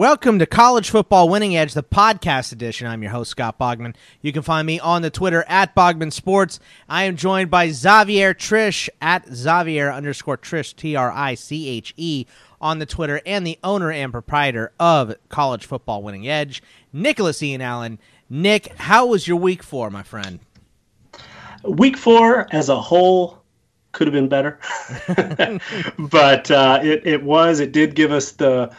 Welcome to College Football Winning Edge, the podcast edition. I'm your host, Scott Bogman. You can find me on the Twitter at Bogman Sports. I am joined by Xavier Triche at Xavier underscore Triche, T R I C H E, on the Twitter, and the owner and proprietor of College Football Winning Edge, Nicholas Ian Allen. Nick, how was your week four, my friend? Week four as a whole could have been better, but uh, it, it was. It did give us the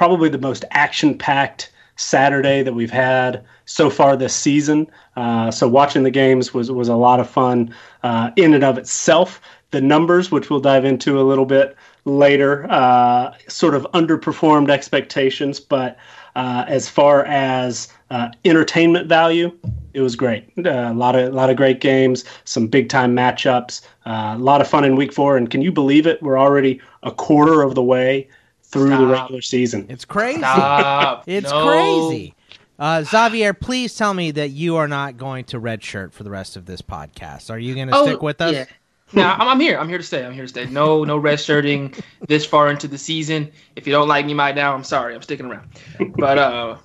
probably the most action packed Saturday that we've had so far this season. Uh, so watching the games was was a lot of fun uh, in and of itself. The numbers, which we'll dive into a little bit later, uh, sort of underperformed expectations, but uh, as far as uh, entertainment value, it was great. Uh, a lot of a lot of great games, some big time matchups, a lot of fun in week four. And can you believe it? We're already a quarter of the way through Stop. the regular season. It's crazy. Stop. it's no. crazy. Uh, Xavier, please tell me that you are not going to redshirt for the rest of this podcast. Are you going to oh, stick with us? Yeah. No, I'm, I'm, here. I'm here to stay. I'm here to stay. No, no redshirting this far into the season. If you don't like me right now, I'm sorry. I'm sticking around. But uh,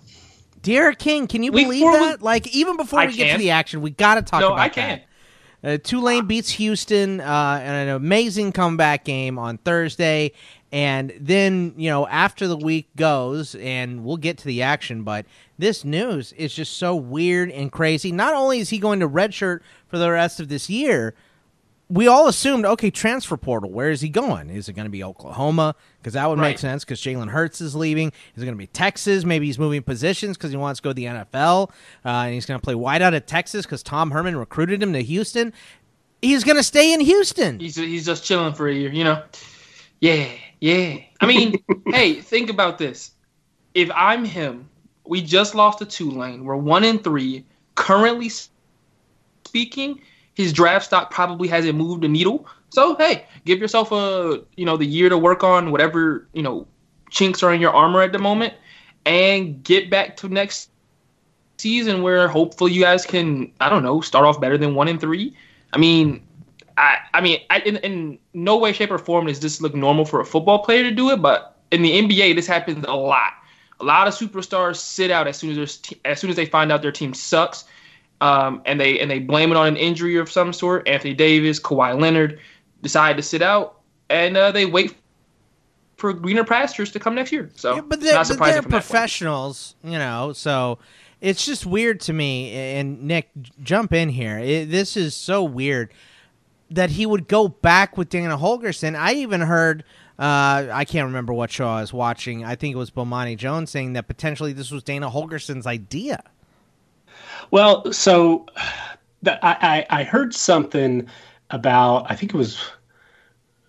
D'Eriq King, can you believe that? We, like even before I we can. get to the action, we got to talk about it. no, about I can. that. Uh, Tulane beats Houston uh, in an amazing comeback game on Thursday, and then, you know, after the week goes, and we'll get to the action, but this news is just so weird and crazy. Not only is he going to redshirt for the rest of this year, we all assumed, okay, transfer portal. Where is he going? Is it going to be Oklahoma? Because that would right. make sense. Because Jalen Hurts is leaving. Is it going to be Texas? Maybe he's moving positions because he wants to go to the NFL, uh, and he's going to play wideout at Texas because Tom Herman recruited him to Houston. He's going to stay in Houston. He's he's just chilling for a year, you know. Yeah, yeah. I mean, hey, think about this. If I'm him, we just lost to Tulane. We're one in three. Currently speaking, his draft stock probably hasn't moved a needle. So hey, give yourself a you know the year to work on whatever you know chinks are in your armor at the moment, and get back to next season where hopefully you guys can I don't know start off better than one in three. I mean, I, I mean, I, in, in no way, shape, or form does this look normal for a football player to do it, but in the NBA, this happens a lot. A lot of superstars sit out as soon as as soon as they find out their team sucks, um, and they and they blame it on an injury of some sort. Anthony Davis, Kawhi Leonard decide to sit out, and uh, they wait for greener pastures to come next year. So, yeah, but they're, but they're professionals, you know. So it's just weird to me. And Nick, jump in here. It, this is so weird that he would go back with Dana Holgorsen. I even heard. Uh, I can't remember what show I was watching. I think it was Bomani Jones saying that potentially this was Dana Holgorsen's idea. Well, so I, I, I heard something about I think it was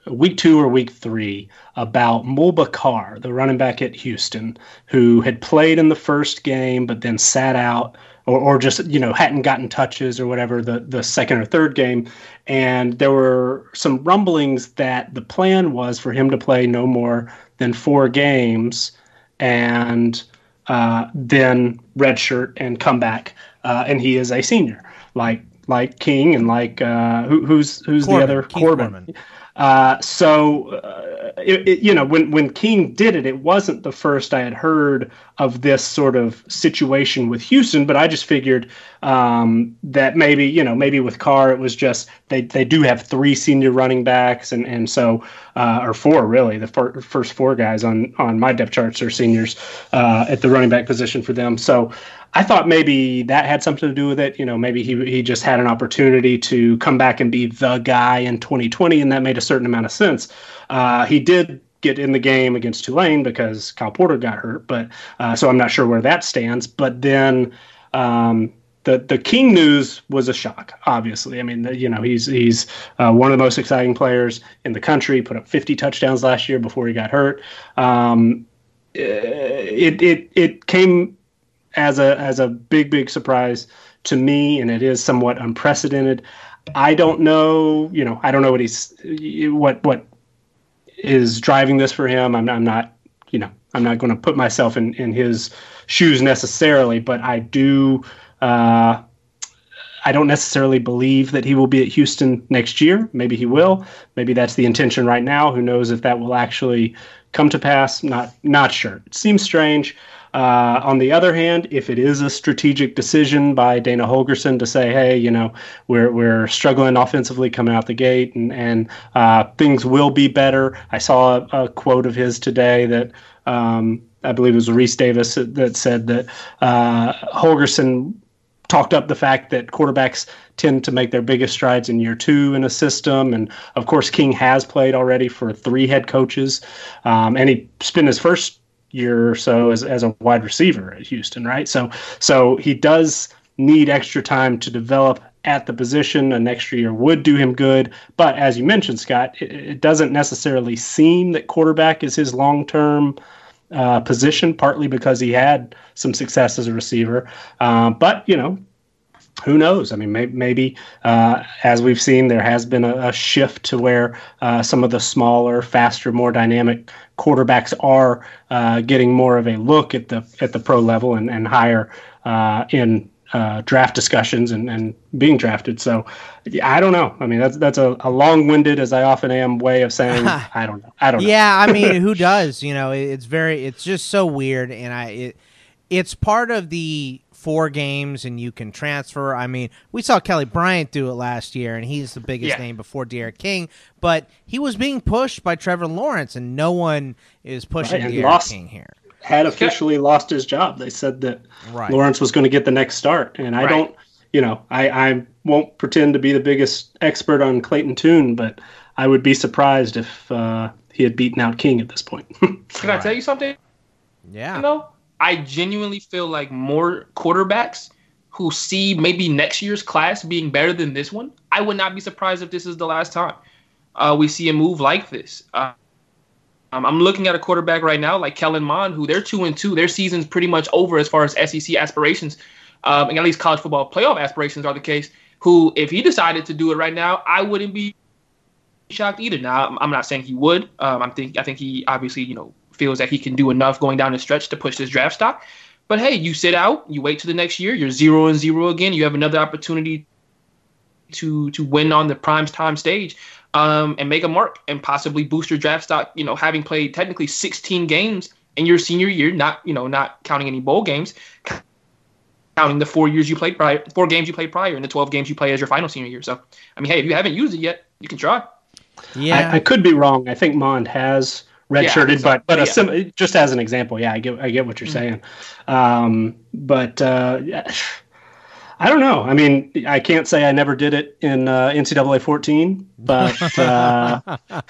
week two or week three about Mulbah Car, the running back at Houston, who had played in the first game but then sat out or, or just you know hadn't gotten touches or whatever the the second or third game and there were some rumblings that the plan was for him to play no more than four games and uh, then redshirt and come back uh, and he is a senior like like King and like uh, who, who's who's Corbin, the other Corbin. Corbin. Uh, so, uh, it, it, you know, when when King did it, it wasn't the first I had heard of this sort of situation with Houston. But I just figured um, that maybe, you know, maybe with Car, it was just they they do have three senior running backs, and and so uh, or four really. The fir- first four guys on on my depth charts are seniors uh, at the running back position for them. So I thought maybe that had something to do with it. You know, maybe he he just had an opportunity to come back and be the guy in 2020, and that made a certain amount of sense. Uh, he did get in the game against Tulane because Kyle Porter got hurt, but uh, so I'm not sure where that stands. But then. Um, the, the King news was a shock. Obviously, I mean, the, you know, he's he's uh, one of the most exciting players in the country. Put up 50 touchdowns last year before he got hurt. Um, it it it came as a as a big big surprise to me, and it is somewhat unprecedented. I don't know, you know, I don't know what he's what what is driving this for him. I'm, I'm not, you know, I'm not going to put myself in in his shoes necessarily, but I do. Uh, I don't necessarily believe that he will be at Houston next year. Maybe he will. Maybe that's the intention right now. Who knows if that will actually come to pass? Not not sure. It seems strange. Uh, on the other hand, if it is a strategic decision by Dana Holgorsen to say, "Hey, you know, we're we're struggling offensively coming out the gate, and and uh, things will be better," I saw a, a quote of his today that. Um, I believe it was Rece Davis that said that uh, Holgorsen talked up the fact that quarterbacks tend to make their biggest strides in year two in a system. And of course, King has played already for three head coaches. Um, and he spent his first year or so as, as a wide receiver at Houston, right? So, so he does need extra time to develop at the position. An extra year would do him good. But as you mentioned, Scott, it, it doesn't necessarily seem that quarterback is his long term uh, position, partly because he had some success as a receiver. Uh, but, you know, who knows? I mean, may- maybe uh, as we've seen, there has been a, a shift to where uh, some of the smaller, faster, more dynamic quarterbacks are uh, getting more of a look at the at the pro level and, and higher uh, in uh, draft discussions and, and being drafted. So I don't know. I mean, that's that's a, a long-winded, as I often am, way of saying I don't know. I don't know. Yeah, I mean, who does? You know, it's very, it's just so weird, and I, it, it's part of the four games and you can transfer. I mean, we saw Kelly Bryant do it last year, and he's the biggest yeah. name before D'Eriq King, but he was being pushed by Trevor Lawrence, and no one is pushing right, D'Eriq King here had officially lost his job. They said that right. Lawrence was going to get the next start, and I right. don't, you know, I, I won't pretend to be the biggest expert on Clayton Tune, but I would be surprised if uh, he had beaten out King at this point. Can right. I tell you something? Yeah. You know, I genuinely feel like more quarterbacks who see maybe next year's class being better than this one. I would not be surprised if this is the last time uh, we see a move like this. Uh, um, I'm looking at a quarterback right now like Kellen Mond, who they're two and two. Their season's pretty much over as far as SEC aspirations, um, and at least college football playoff aspirations are the case. Who, if he decided to do it right now, I wouldn't be shocked either. Now, I'm not saying he would. Um, I think I think he obviously you know feels that he can do enough going down the stretch to push this draft stock. But hey, you sit out, you wait to the next year, you're zero and zero again. You have another opportunity to to win on the prime time stage um, and make a mark and possibly boost your draft stock. You know, having played technically 16 games in your senior year, not you know not counting any bowl games, counting the four years you played prior, four games you played prior, and the 12 games you play as your final senior year. So, I mean, hey, if you haven't used it yet, you can try. Yeah, I, I could be wrong. I think Mond has redshirted, yeah, so. but but yeah. sim- just as an example, yeah, I get I get what you're mm-hmm. saying. Um, but uh, I don't know. I mean, I can't say I never did it in uh, NCAA 14, but uh...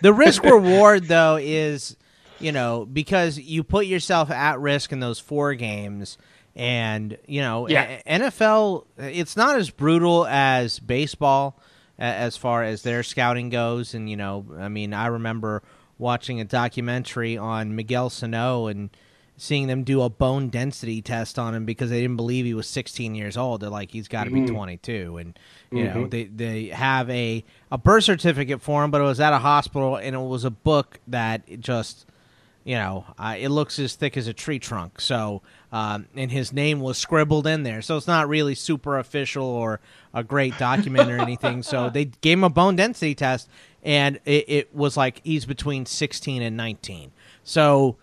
the risk reward though is, you know, because you put yourself at risk in those four games, and you know, yeah. NFL. It's not as brutal as baseball as far as their scouting goes, and you know, I mean, I remember watching a documentary on Miguel Sano and seeing them do a bone density test on him because they didn't believe he was 16 years old. They're like, he's got to mm-hmm. be 22, and you mm-hmm. know they they have a a birth certificate for him, but it was at a hospital and it was a book that just you know uh, it looks as thick as a tree trunk. So um, and his name was scribbled in there, so it's not really super official or a great document or anything. So they gave him a bone density test, and it, it was like he's between 16 and 19. So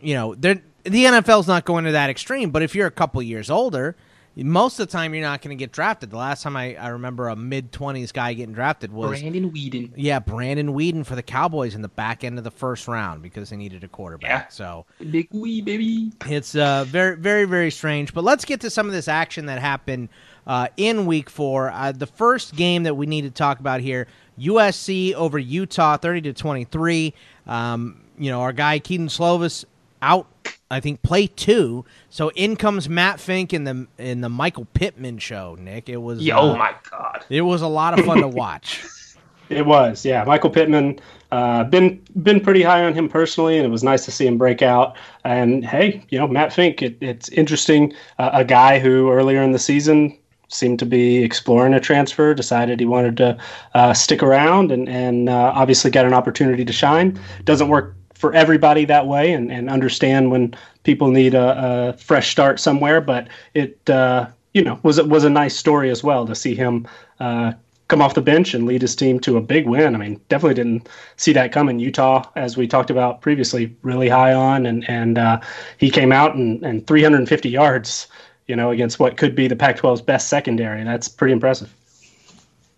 you know, they're the NFL's not going to that extreme, but if you're a couple years older, most of the time you're not going to get drafted. The last time I, I remember a mid twenties guy getting drafted was Brandon Weeden. Yeah, Brandon Weeden for the Cowboys in the back end of the first round because they needed a quarterback. Yeah. So big wee baby. It's uh very very very strange. But let's get to some of this action that happened uh, in Week Four. Uh, the first game that we need to talk about here: USC over Utah, thirty to twenty three. Um, you know, our guy Kedon Slovis out I think play two. So in comes Matt Fink in the in the Michael Pittman show. Nick, it was yeah, oh uh, oh my god, it was a lot of fun to watch. It was, yeah. Michael Pittman, uh, been been pretty high on him personally, and it was nice to see him break out. And hey, you know, Matt Fink, it, it's interesting. Uh, a guy who earlier in the season seemed to be exploring a transfer, decided he wanted to uh, stick around, and and uh, obviously got an opportunity to shine. Doesn't work for everybody that way and, and understand when people need a, a fresh start somewhere. But it, uh, you know, was was a nice story as well to see him uh, come off the bench and lead his team to a big win. I mean, definitely didn't see that coming. Utah, as we talked about previously, really high on, and and uh, he came out and, and 350 yards, you know, against what could be the Pac-12's best secondary. That's pretty impressive.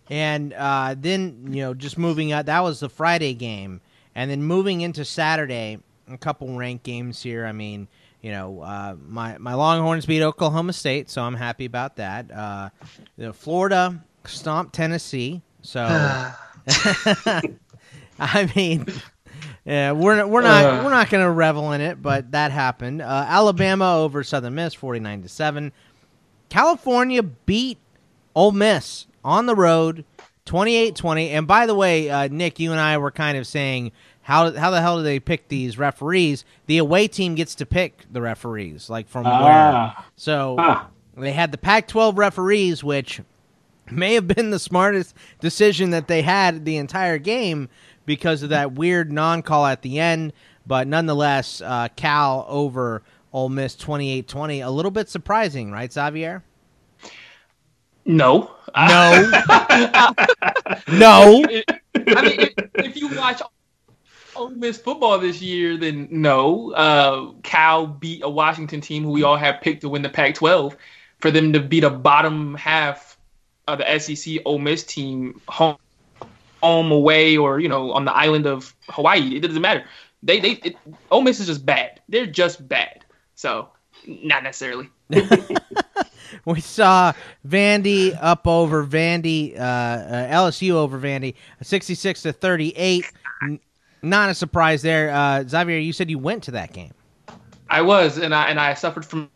And uh, then you know, just moving up, that was the Friday game, and then moving into Saturday, a couple ranked games here. I mean. You know, uh, my my Longhorns beat Oklahoma State, so I'm happy about that. Uh, Florida stomped Tennessee. So, I mean, yeah, we're we're not uh. we're not going to revel in it, but that happened. Uh, Alabama over Southern Miss, forty nine to seven. California beat Ole Miss on the road, 28-20. And by the way, uh, Nick, you and I were kind of saying how how the hell do they pick these referees? The away team gets to pick the referees, like from where. Ah. So ah. they had the Pac-12 referees, which may have been the smartest decision that they had the entire game because of that weird non-call at the end. But nonetheless, uh, Cal over Ole Miss 28-20. A little bit surprising, right, Xavier? No. No. no. I mean, if, if, you watch Ole Miss football this year, then no. Uh, Cal beat a Washington team who we all have picked to win the Pac-12. For them to beat a bottom half of the SEC Ole Miss team home, home away or you know on the island of Hawaii. It doesn't matter. They they it, Ole Miss is just bad. They're just bad. So not necessarily. we saw Vandy up over Vandy, uh, uh, LSU over Vandy, sixty six to thirty eight. Not a surprise there, uh, Xavier. You said you went to that game. I was, and I and I suffered from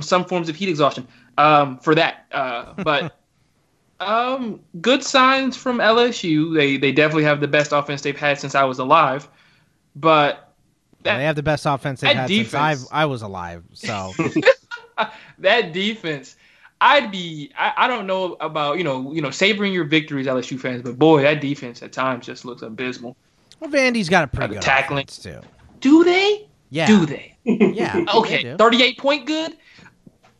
some forms of heat exhaustion um, for that. Uh, but Um, good signs from LSU. They they definitely have the best offense they've had since I was alive. But that, they have the best offense they've had defense, since I, I was alive. So that defense, I'd be. I, I don't know about you know you know savoring your victories, LSU fans, but boy, that defense at times just looks abysmal. Well, Vandy's got a pretty good tackling too. Do they? Yeah. Do they? yeah. okay. Thirty-eight point good.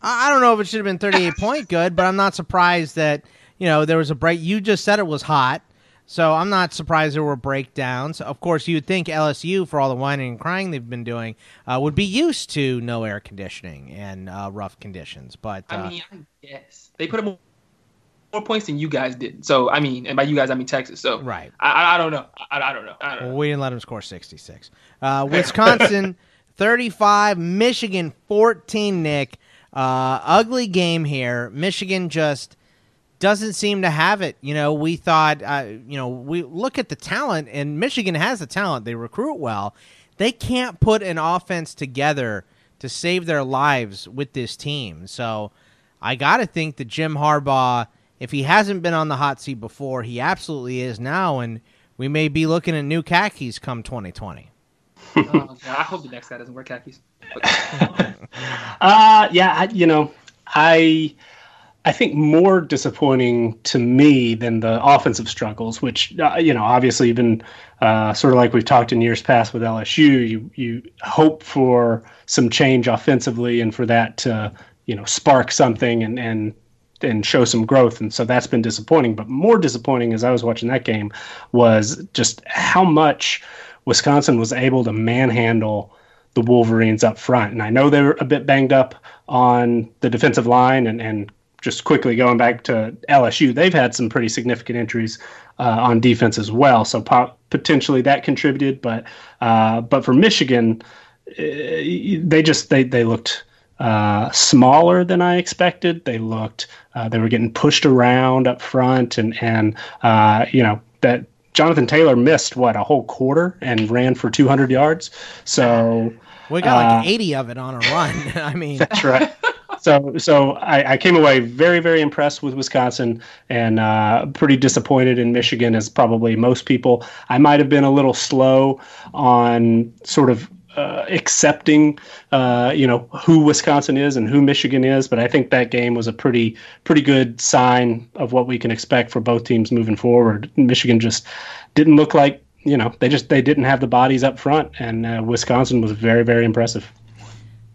I don't know if it should have been 38 point good, but I'm not surprised that you know, there was a break. You just said it was hot. So I'm not surprised there were breakdowns. Of course, you'd think LSU, for all the whining and crying they've been doing, uh, would be used to no air conditioning and uh, rough conditions. But uh, I mean, yes, they put more, more points than you guys did. So I mean, and by you guys I mean Texas. So right, I, I don't know. I, I, don't know. I don't know. Well, we didn't let them score 66. Uh, Wisconsin 35, Michigan 14. Nick, uh, ugly game here. Michigan just doesn't seem to have it. You know, we thought, uh, you know, we look at the talent, and Michigan has the talent. They recruit well. They can't put an offense together to save their lives with this team. So I got to think that Jim Harbaugh, if he hasn't been on the hot seat before, he absolutely is now. And we may be looking at new khakis come 2020. oh, I hope the next guy doesn't wear khakis. uh, yeah, I, you know, I I think more disappointing to me than the offensive struggles, which uh, you know obviously even uh, sort of like we've talked in years past with LSU, you you hope for some change offensively and for that to you know spark something and and and show some growth, and so that's been disappointing. But more disappointing as I was watching that game was just how much Wisconsin was able to manhandle the Wolverines up front. And I know they were a bit banged up on the defensive line and, and just quickly going back to LSU, they've had some pretty significant injuries uh, on defense as well. So po- potentially that contributed, but uh, but for Michigan, uh, they just they they looked uh, smaller than I expected. They looked uh, they were getting pushed around up front, and and uh, you know that Jonathan Taylor missed what a whole quarter and ran for 200 yards. So we got like 80 of it on a run. I mean, that's right so so I, I, came away very very impressed with Wisconsin and uh, pretty disappointed in Michigan as probably most people. I might have been a little slow on sort of uh, accepting, uh, you know, who Wisconsin is and who Michigan is. But I think that game was a pretty pretty good sign of what we can expect for both teams moving forward. Michigan just didn't look like you know they just they didn't have the bodies up front, and uh, Wisconsin was very very impressive.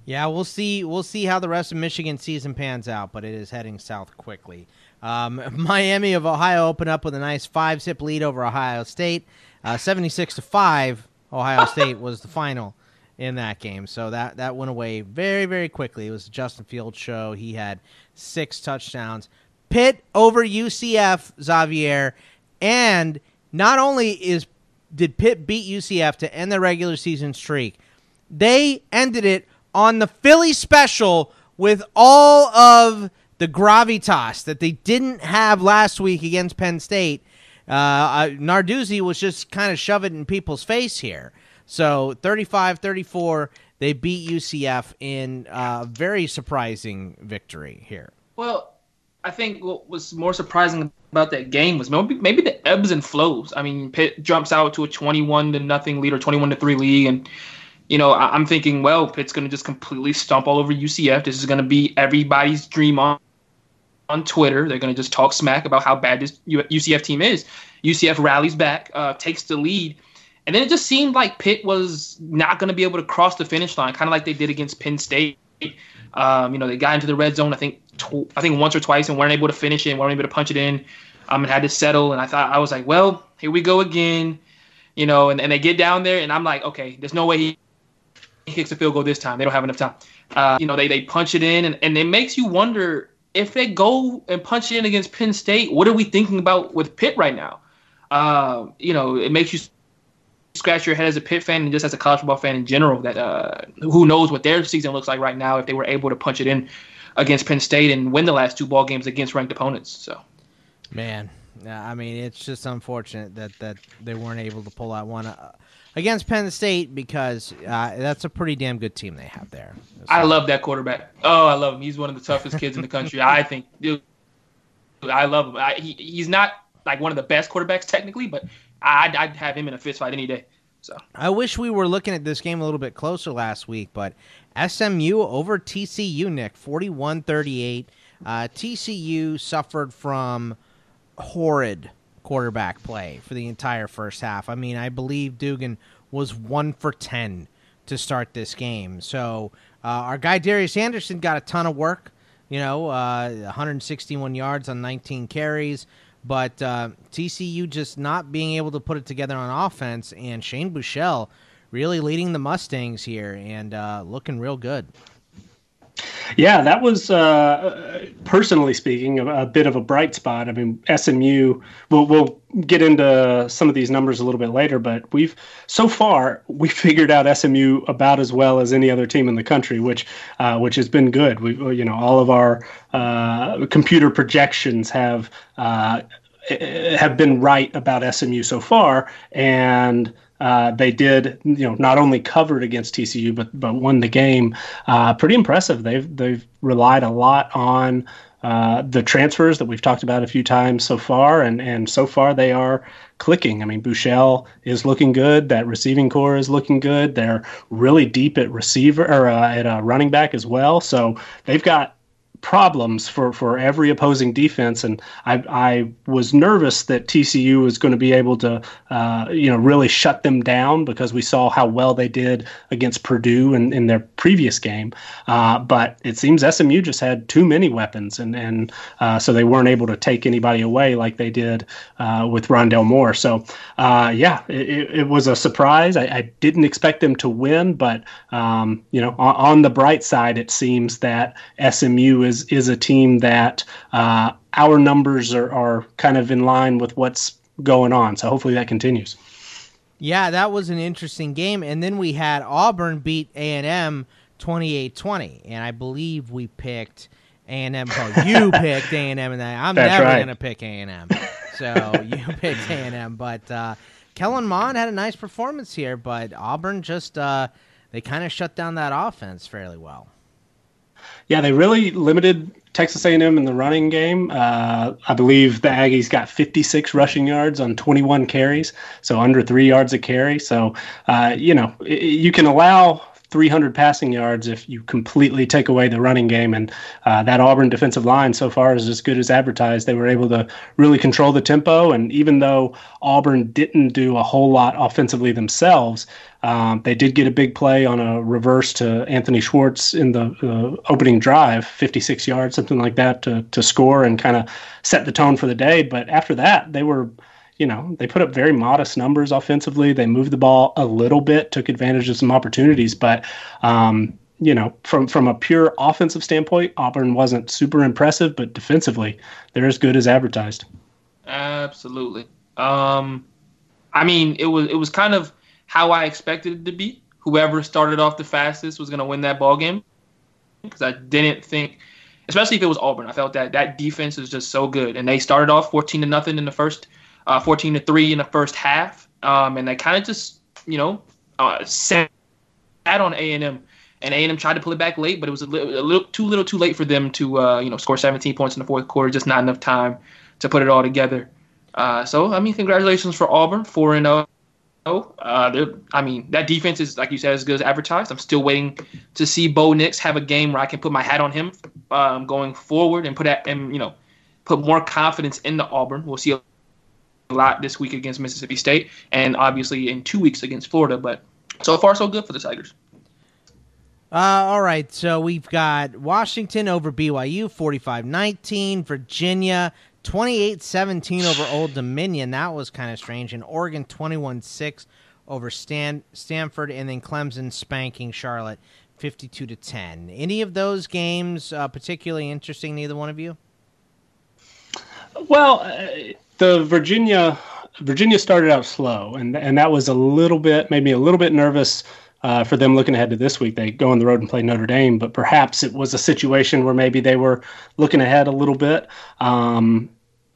Yeah, we'll see. We'll see how the rest of Michigan season pans out, but it is heading south quickly. Um, Miami of Ohio opened up with a nice five zip lead over Ohio State, uh, seventy six to five. Ohio State was the final in that game, so that that went away very very quickly. It was a Justin Fields show. He had six touchdowns. Pitt over UCF Xavier, and not only is did Pitt beat UCF to end the regular season streak, they ended it on the Philly special with all of the gravitas that they didn't have last week against Penn State. Uh, uh Narduzzi was just kind of shoving in people's face here. So 35 34, they beat UCF in a very surprising victory here. Well, I think what was more surprising about that game was maybe, maybe the ebbs and flows. I mean, Pitt jumps out to a 21 to nothing lead or 21 to 3 lead. And, you know, I, am thinking, well, Pitt's going to just completely stomp all over UCF. This is going to be everybody's dream on on Twitter. They're going to just talk smack about how bad this UCF team is. UCF rallies back, uh, takes the lead, and then it just seemed like Pitt was not going to be able to cross the finish line, kind of like they did against Penn State. Um, you know, they got into the red zone, I think, tw- I think once or twice, and weren't able to finish it, and weren't able to punch it in, um, and had to settle. And I thought I was like, well, here we go again, you know. And, and they get down there, and I'm like, okay, there's no way he, kicks a field goal this time. They don't have enough time. Uh, you know, they they punch it in, and, and it makes you wonder if they go and punch it in against Penn State, what are we thinking about with Pitt right now? Uh, you know, it makes you scratch your head as a Pitt fan and just as a college football fan in general. That uh, who knows what their season looks like right now if they were able to punch it in against Penn State and win the last two ball games against ranked opponents. So, man, I mean, it's just unfortunate that that they weren't able to pull out one. Uh, against Penn State because uh, that's a pretty damn good team they have there. So. I love that quarterback. Oh, I love him. He's one of the toughest kids in the country. I think. Dude, I love him. I, he, he's not like one of the best quarterbacks technically, but I'd, I'd have him in a fist fight any day. So I wish we were looking at this game a little bit closer last week, but SMU over TCU, Nick, 41-38. Uh, TCU suffered from horrid quarterback play for the entire first half. I mean, I believe Duggan was one for 10 to start this game. So uh, our guy Darius Anderson got a ton of work, you know, uh, 161 yards on 19 carries. But uh, TCU just not being able to put it together on offense, and Shane Buechele really leading the Mustangs here and uh, looking real good. Yeah, that was uh, personally speaking a, a, bit of a bright spot. I mean, SMU. We'll, we'll get into some of these numbers a little bit later, but we've so far we figured out SMU about as well as any other team in the country, which uh, which has been good. We you know all of our uh, computer projections have uh, have been right about SMU so far, and uh, they did, you know, not only covered against TCU, but but won the game. Uh, pretty impressive. They've they've relied a lot on uh, the transfers that we've talked about a few times so far, and and so far they are clicking. I mean, Buechele is looking good. That receiving core is looking good. They're really deep at receiver or uh, at running back as well. So they've got problems for, for every opposing defense. And I, I was nervous that TCU was going to be able to, uh, you know, really shut them down because we saw how well they did against Purdue in, in their previous game. Uh, but it seems SMU just had too many weapons, and and uh, so they weren't able to take anybody away like they did uh, with Rondale Moore. So uh, yeah, it, it, was a surprise. I, I, didn't expect them to win, but um, you know, on, on the bright side, it seems that SMU is is is a team that uh, our numbers are, are kind of in line with what's going on. So hopefully that continues. Yeah, that was an interesting game. And then we had Auburn beat A&M 28-20. And I believe we picked A&M. Oh, you picked A&M. And I'm That's never right. going to pick A&M. So you picked A&M. But uh, Kellen Mond had a nice performance here. But Auburn just, uh, they kind of shut down that offense fairly well yeah, they really limited Texas A&M in the running game. Uh, I believe the Aggies got 56 rushing yards on 21 carries, so under three yards a carry. So, uh, you know, you can allow 300 passing yards if you completely take away the running game. And uh, that Auburn defensive line so far is as good as advertised. They were able to really control the tempo. And even though Auburn didn't do a whole lot offensively themselves, um, they did get a big play on a reverse to Anthony Schwartz in the uh, opening drive, 56 yards, something like that, to, to score and kind of set the tone for the day. But after that, they were you know, they put up very modest numbers offensively. They moved the ball a little bit, took advantage of some opportunities, but um, you know, from from a pure offensive standpoint, Auburn wasn't super impressive, but defensively, they're as good as advertised. Absolutely. Um, I mean, it was it was kind of how I expected it to be. Whoever started off the fastest was going to win that ball game because I didn't think, especially if it was Auburn, I felt that that defense is just so good, and they started off fourteen to nothing in the first uh, 14 to 3 in the first half. Um, and they kind of just, you know, uh, sat on A&M. And A&M tried to pull it back late, but it was a little, a little too little too late for them to, uh, you know, score 17 points in the fourth quarter. Just not enough time to put it all together. Uh, so, I mean, congratulations for Auburn, 4 and 0. Uh, I mean, that defense is, like you said, as good as advertised. I'm still waiting to see Bo Nix have a game where I can put my hat on him um, going forward and put that, and you know, put more confidence in the Auburn. We'll see lot this week against Mississippi State, and obviously in two weeks against Florida. But so far, so good for the Tigers. Uh, all right, so we've got Washington over BYU 45 19, Virginia 28 17 over Old Dominion. That was kind of strange. And Oregon 21 6 over Stan- Stanford, and then Clemson spanking Charlotte 52 to 10. Any of those games uh, particularly interesting, neither one of you? Well, uh, the Virginia Virginia started out slow, and and that was a little bit made me a little bit nervous uh, for them looking ahead to this week. They go on the road and play Notre Dame, but perhaps it was a situation where maybe they were looking ahead a little bit. Um,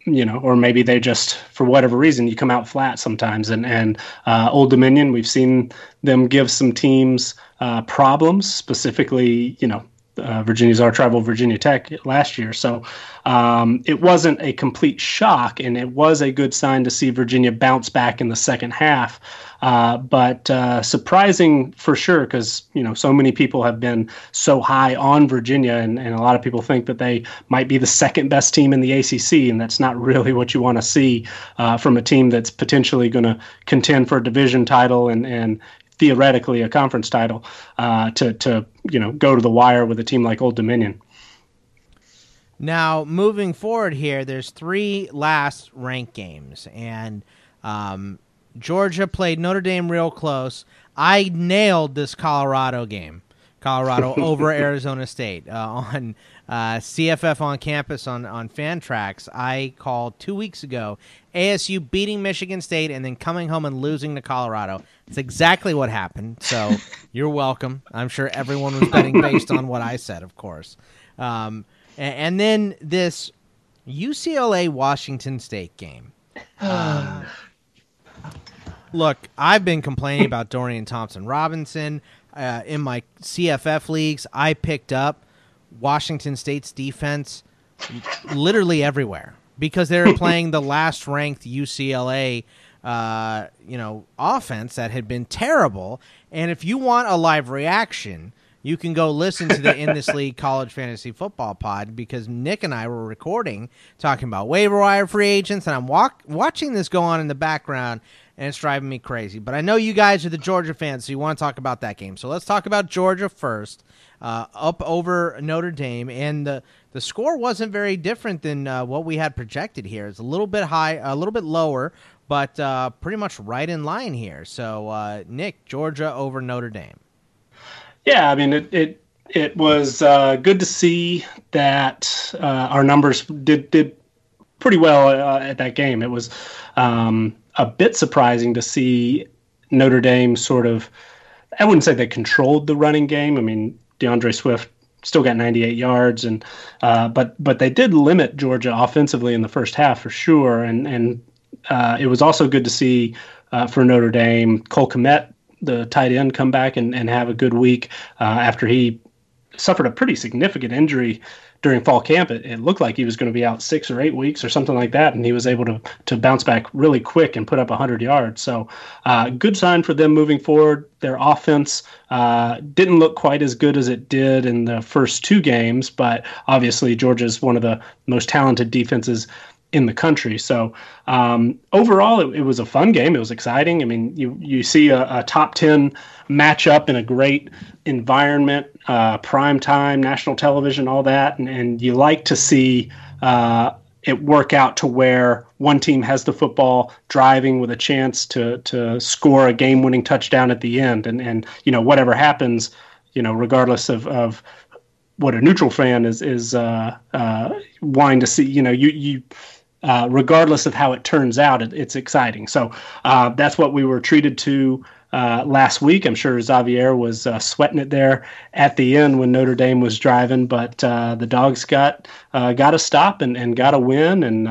you know, or maybe they just, for whatever reason, you come out flat sometimes. And and uh, Old Dominion, we've seen them give some teams uh, problems, specifically, you know, uh, Virginia's our rival Virginia Tech last year. So um, it wasn't a complete shock, and it was a good sign to see Virginia bounce back in the second half. Uh, but uh, surprising for sure, because you know so many people have been so high on Virginia, and, and a lot of people think that they might be the second best team in the ACC, and that's not really what you want to see uh, from a team that's potentially going to contend for a division title and and theoretically a conference title uh, to to you know go to the wire with a team like Old Dominion. Now, moving forward here, there's three last ranked games, and um, Georgia played Notre Dame real close. I nailed this Colorado game, Colorado over Arizona State uh, on uh, CFF on campus on on Fantrax. I called two weeks ago ASU beating Michigan State and then coming home and losing to Colorado. It's exactly what happened. So you're welcome. I'm sure everyone was betting based on what I said, of course. Um, and, and, then this UCLA Washington State game. Um, look, I've been complaining about Dorian Thompson Robinson. Uh, in my CFF leagues, I picked up Washington State's defense literally everywhere because they're playing the last ranked UCLA uh, you know, offense that had been terrible. And if you want a live reaction, you can go listen to the In This League College Fantasy Football Pod because Nick and I were recording talking about waiver wire free agents, and I'm walk- watching this go on in the background, and it's driving me crazy. But I know you guys are the Georgia fans, so you want to talk about that game. So let's talk about Georgia first uh, up over Notre Dame, and the the score wasn't very different than uh, what we had projected here. It's a little bit high, a little bit lower, but uh, pretty much right in line here. So uh, Nick, Georgia over Notre Dame. Yeah, I mean it. it it was uh, good to see that uh, our numbers did did pretty well at that game. It was um, a bit surprising to see Notre Dame sort of. I wouldn't say they controlled the running game. I mean, D'Andre Swift still got 98 yards, and uh, but but they did limit Georgia offensively in the first half for sure. And and uh, it was also good to see uh, for Notre Dame Cole Kmet, the tight end, come back and, and have a good week uh, after he suffered a pretty significant injury during fall camp. It, it looked like he was going to be out six or eight weeks or something like that, and he was able to to bounce back really quick and put up 100 yards. So, uh, good sign for them moving forward. Their offense uh, didn't look quite as good as it did in the first two games, but obviously Georgia's one of the most talented defenses in the country. So um, overall, it, it, was a fun game. It was exciting. I mean, you you see a, a top ten matchup in a great environment, uh, prime time, national television, all that, and, and you like to see. Uh, it work out to where one team has the football driving with a chance to to score a game winning touchdown at the end and and you know whatever happens you know regardless of of what a neutral fan is is uh, uh, wanting to see you know you you uh, regardless of how it turns out, it, it's exciting. So uh, that's what we were treated to uh, last week. I'm sure Xavier was uh, sweating it there at the end when Notre Dame was driving, but uh, the dogs got got a stop and, and got a win, and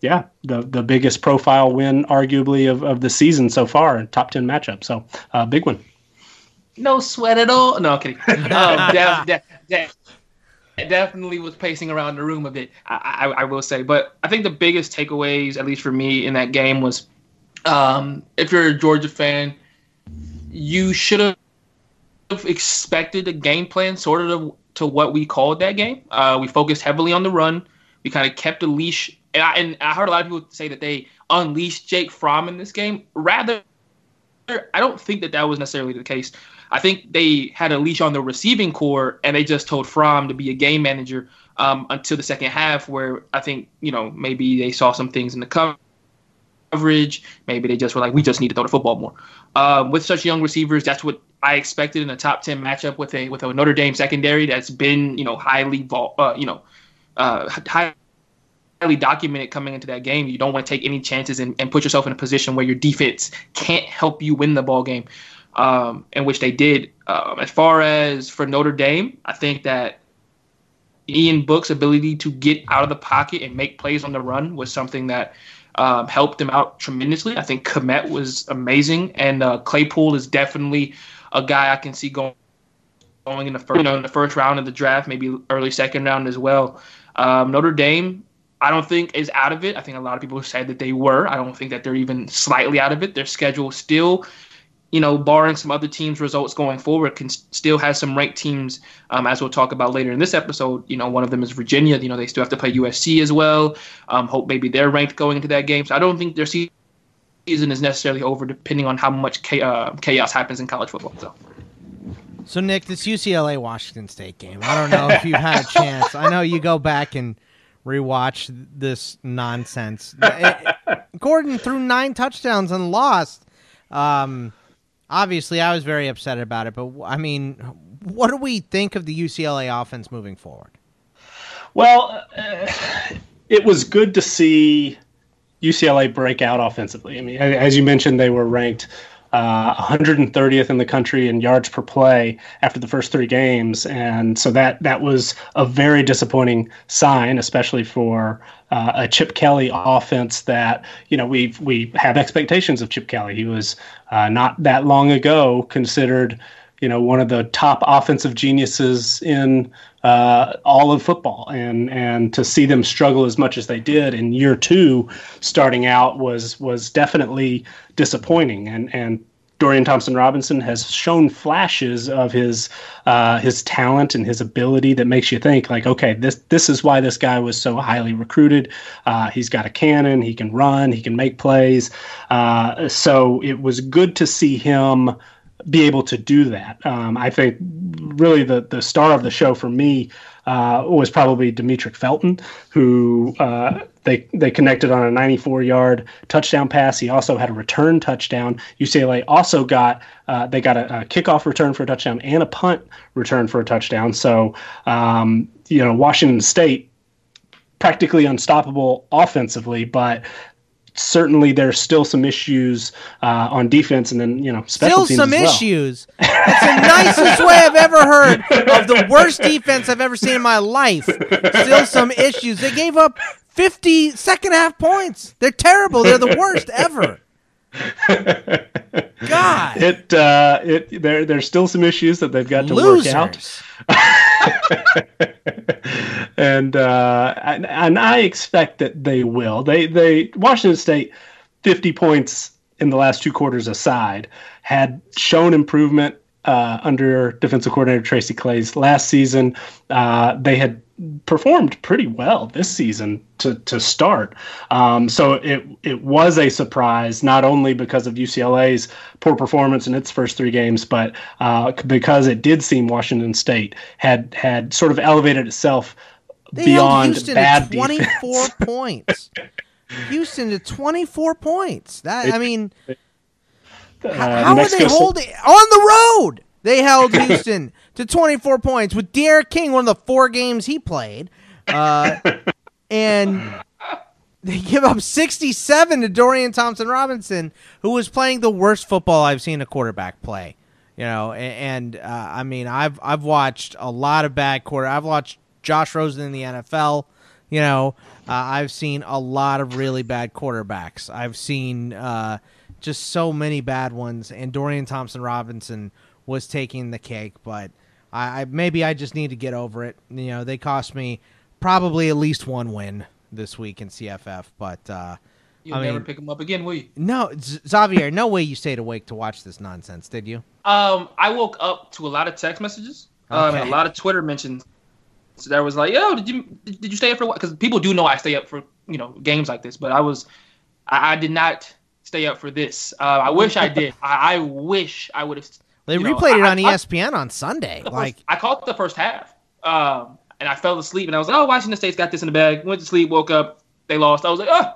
yeah, the the biggest profile win arguably of, of the season so far, top ten matchup. So big one. No sweat at all. No, kidding. um, def, def, def, definitely was pacing around the room a bit. I, I, I, will say, but I think the biggest takeaways, at least for me, in that game was, um, if you're a Georgia fan, you should have expected a game plan sort of to what we called that game. Uh, we focused heavily on the run. We kind of kept the leash, and I, and I heard a lot of people say that they unleashed Jake Fromm in this game. Rather, I don't think that that was necessarily the case. I think they had a leash on the receiving core, and they just told Fromm to be a game manager um, until the second half, where I think you know maybe they saw some things in the coverage. Maybe they just were like, we just need to throw the football more. Um, with such young receivers, that's what I expected in a top ten matchup with a with a Notre Dame secondary that's been you know highly uh, you know uh, highly documented coming into that game. You don't want to take any chances and, and put yourself in a position where your defense can't help you win the ball game um, in which they did. Um, as far as for Notre Dame, I think that Ian Book's ability to get out of the pocket and make plays on the run was something that um, helped them out tremendously. I think Kmet was amazing, and uh, Claypool is definitely a guy I can see going going in the first, you know, in the first round of the draft, maybe early second round as well. Um, Notre Dame, I don't think is out of it. I think a lot of people said that they were. I don't think that they're even slightly out of it. Their schedule still you know, barring some other teams' results going forward, can still have some ranked teams, um, as we'll talk about later in this episode. You know, one of them is Virginia. You know, they still have to play USC as well. Um, hope maybe they're ranked going into that game. So I don't think their season is necessarily over, depending on how much uh, chaos happens in college football. So. So Nick, this UCLA Washington State game. I don't know if you've had a chance. I know you go back and rewatch this nonsense. Gordon threw nine touchdowns and lost. Um, obviously I was very upset about it, but I mean, what do we think of the UCLA offense moving forward? Well, uh, it was good to see UCLA break out offensively. I mean, as you mentioned, they were ranked uh, 130th in the country in yards per play after the first three games, and so that that was a very disappointing sign, especially for uh, a Chip Kelly offense that you know we we have expectations of Chip Kelly. He was uh, not that long ago considered you know one of the top offensive geniuses in uh, all of football, and and to see them struggle as much as they did in year two, starting out was was definitely disappointing, and and Dorian Thompson Robinson has shown flashes of his uh, his talent and his ability that makes you think like, okay, this this is why this guy was so highly recruited. Uh, he's got a cannon, he can run, he can make plays. Uh, so it was good to see him be able to do that. Um, I think really the the star of the show for me uh, was probably Demetric Felton, who uh, they they connected on a 94 yard touchdown pass. He also had a return touchdown. UCLA also got uh, they got a, a, kickoff return for a touchdown and a punt return for a touchdown. So um, you know Washington State practically unstoppable offensively, but certainly there's still some issues uh, on defense, and then you know still some well. issues. That's the nicest way I've ever heard of the worst defense I've ever seen in my life. Still some issues. They gave up 50 second half points. They're terrible. They're the worst ever. God, it uh, it there there's still some issues that they've got to Losers. work out. and, uh, and and I expect that they will. They they Washington State, fifty points in the last two quarters aside, had shown improvement uh, under defensive coordinator Tracy Claeys last season. Uh, they had performed pretty well this season to to start. Um, so it it was a surprise not only because of UCLA's poor performance in its first three games, but uh, because it did seem Washington State had had sort of elevated itself they beyond Houston bad to 24 points. Houston to 24 points. That it, I mean. It, uh, How are they holding on the road? They held Houston to 24 points with D'Eriq King, one of the four games he played, uh, and they give up 67 to Dorian Thompson Robinson, who was playing the worst football I've seen a quarterback play. You know, and, and uh, I mean, I've I've watched a lot of bad quarter. I've watched Josh Rosen in the NFL. You know, uh, I've seen a lot of really bad quarterbacks. I've seen uh, just so many bad ones, and Dorian Thompson Robinson was taking the cake. But I, I maybe I just need to get over it. You know, they cost me probably at least one win this week in CFF, but. Uh, You'll I never mean, pick them up again, will you? No, Xavier, no way you stayed awake to watch this nonsense, did you? Um, I woke up to a lot of text messages, um, okay. um, a lot of Twitter mentions. So that was like, "Yo, did you did you stay up for what?" Because people do know I stay up for you know games like this, but I was, I, I did not stay up for this. Uh, I wish I did. I, I wish I would have. They replayed know, it on I, ESPN on Sunday. Like first, I caught the first half, um, and I fell asleep, and I was like, "Oh, Washington State's got this in the bag." Went to sleep, woke up, they lost. I was like, "Oh."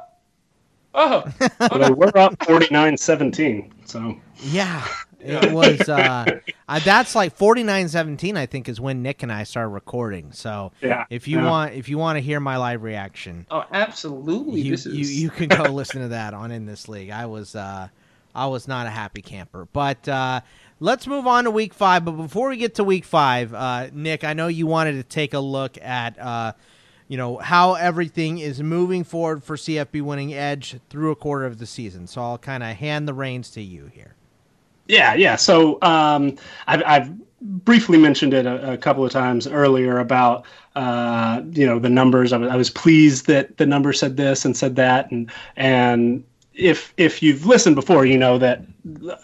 Oh, okay. we're up 49-17, so yeah, it was. Uh, uh, that's like 49-17, I think, is when Nick and I started recording. So yeah, if you yeah. want, if you want to hear my live reaction, oh, absolutely, you is... you, you can go listen to that on in this league. I was uh, I was not a happy camper, but. Uh, let's move on to week five. But before we get to week five, uh, Nick, I know you wanted to take a look at, uh, you know, how everything is moving forward for CFB winning edge through a quarter of the season. So I'll kind of hand the reins to you here. Yeah, yeah. So um, I've, I've, briefly mentioned it a, a, couple of times earlier about uh, you know the numbers. I was, I was pleased that the number said this and said that, and and if if you've listened before, you know that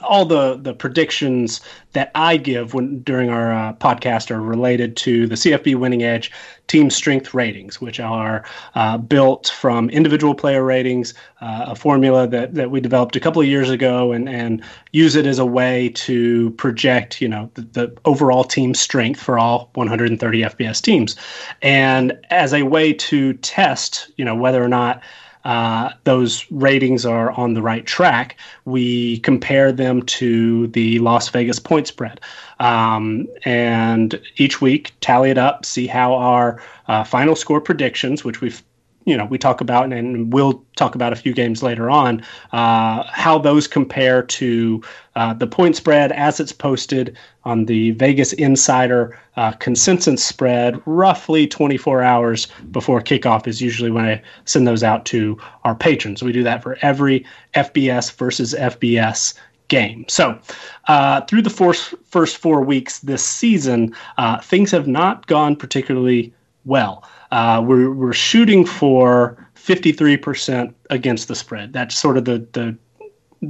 all the the predictions that I give when during our uh, podcast are related to the CFB Winning Edge team strength ratings, which are uh, built from individual player ratings, uh, a formula that that we developed a couple of years ago, and and use it as a way to project, you know, the, the overall team strength for all 130 FBS teams, and as a way to test, you know, whether or not uh, those ratings are on the right track, we compare them to the Las Vegas point spread. Um, and each week, tally it up, see how our uh, final score predictions, which we've you know we talk about and, we'll talk about a few games later on uh, how those compare to uh, the point spread as it's posted on the Vegas Insider uh, consensus spread roughly 24 hours before kickoff is usually when I send those out to our patrons. We do that for every FBS versus FBS game. So, uh, through the first, first four weeks this season, uh, things have not gone particularly well. Uh, we're, we're shooting for 53% against the spread. That's sort of the, the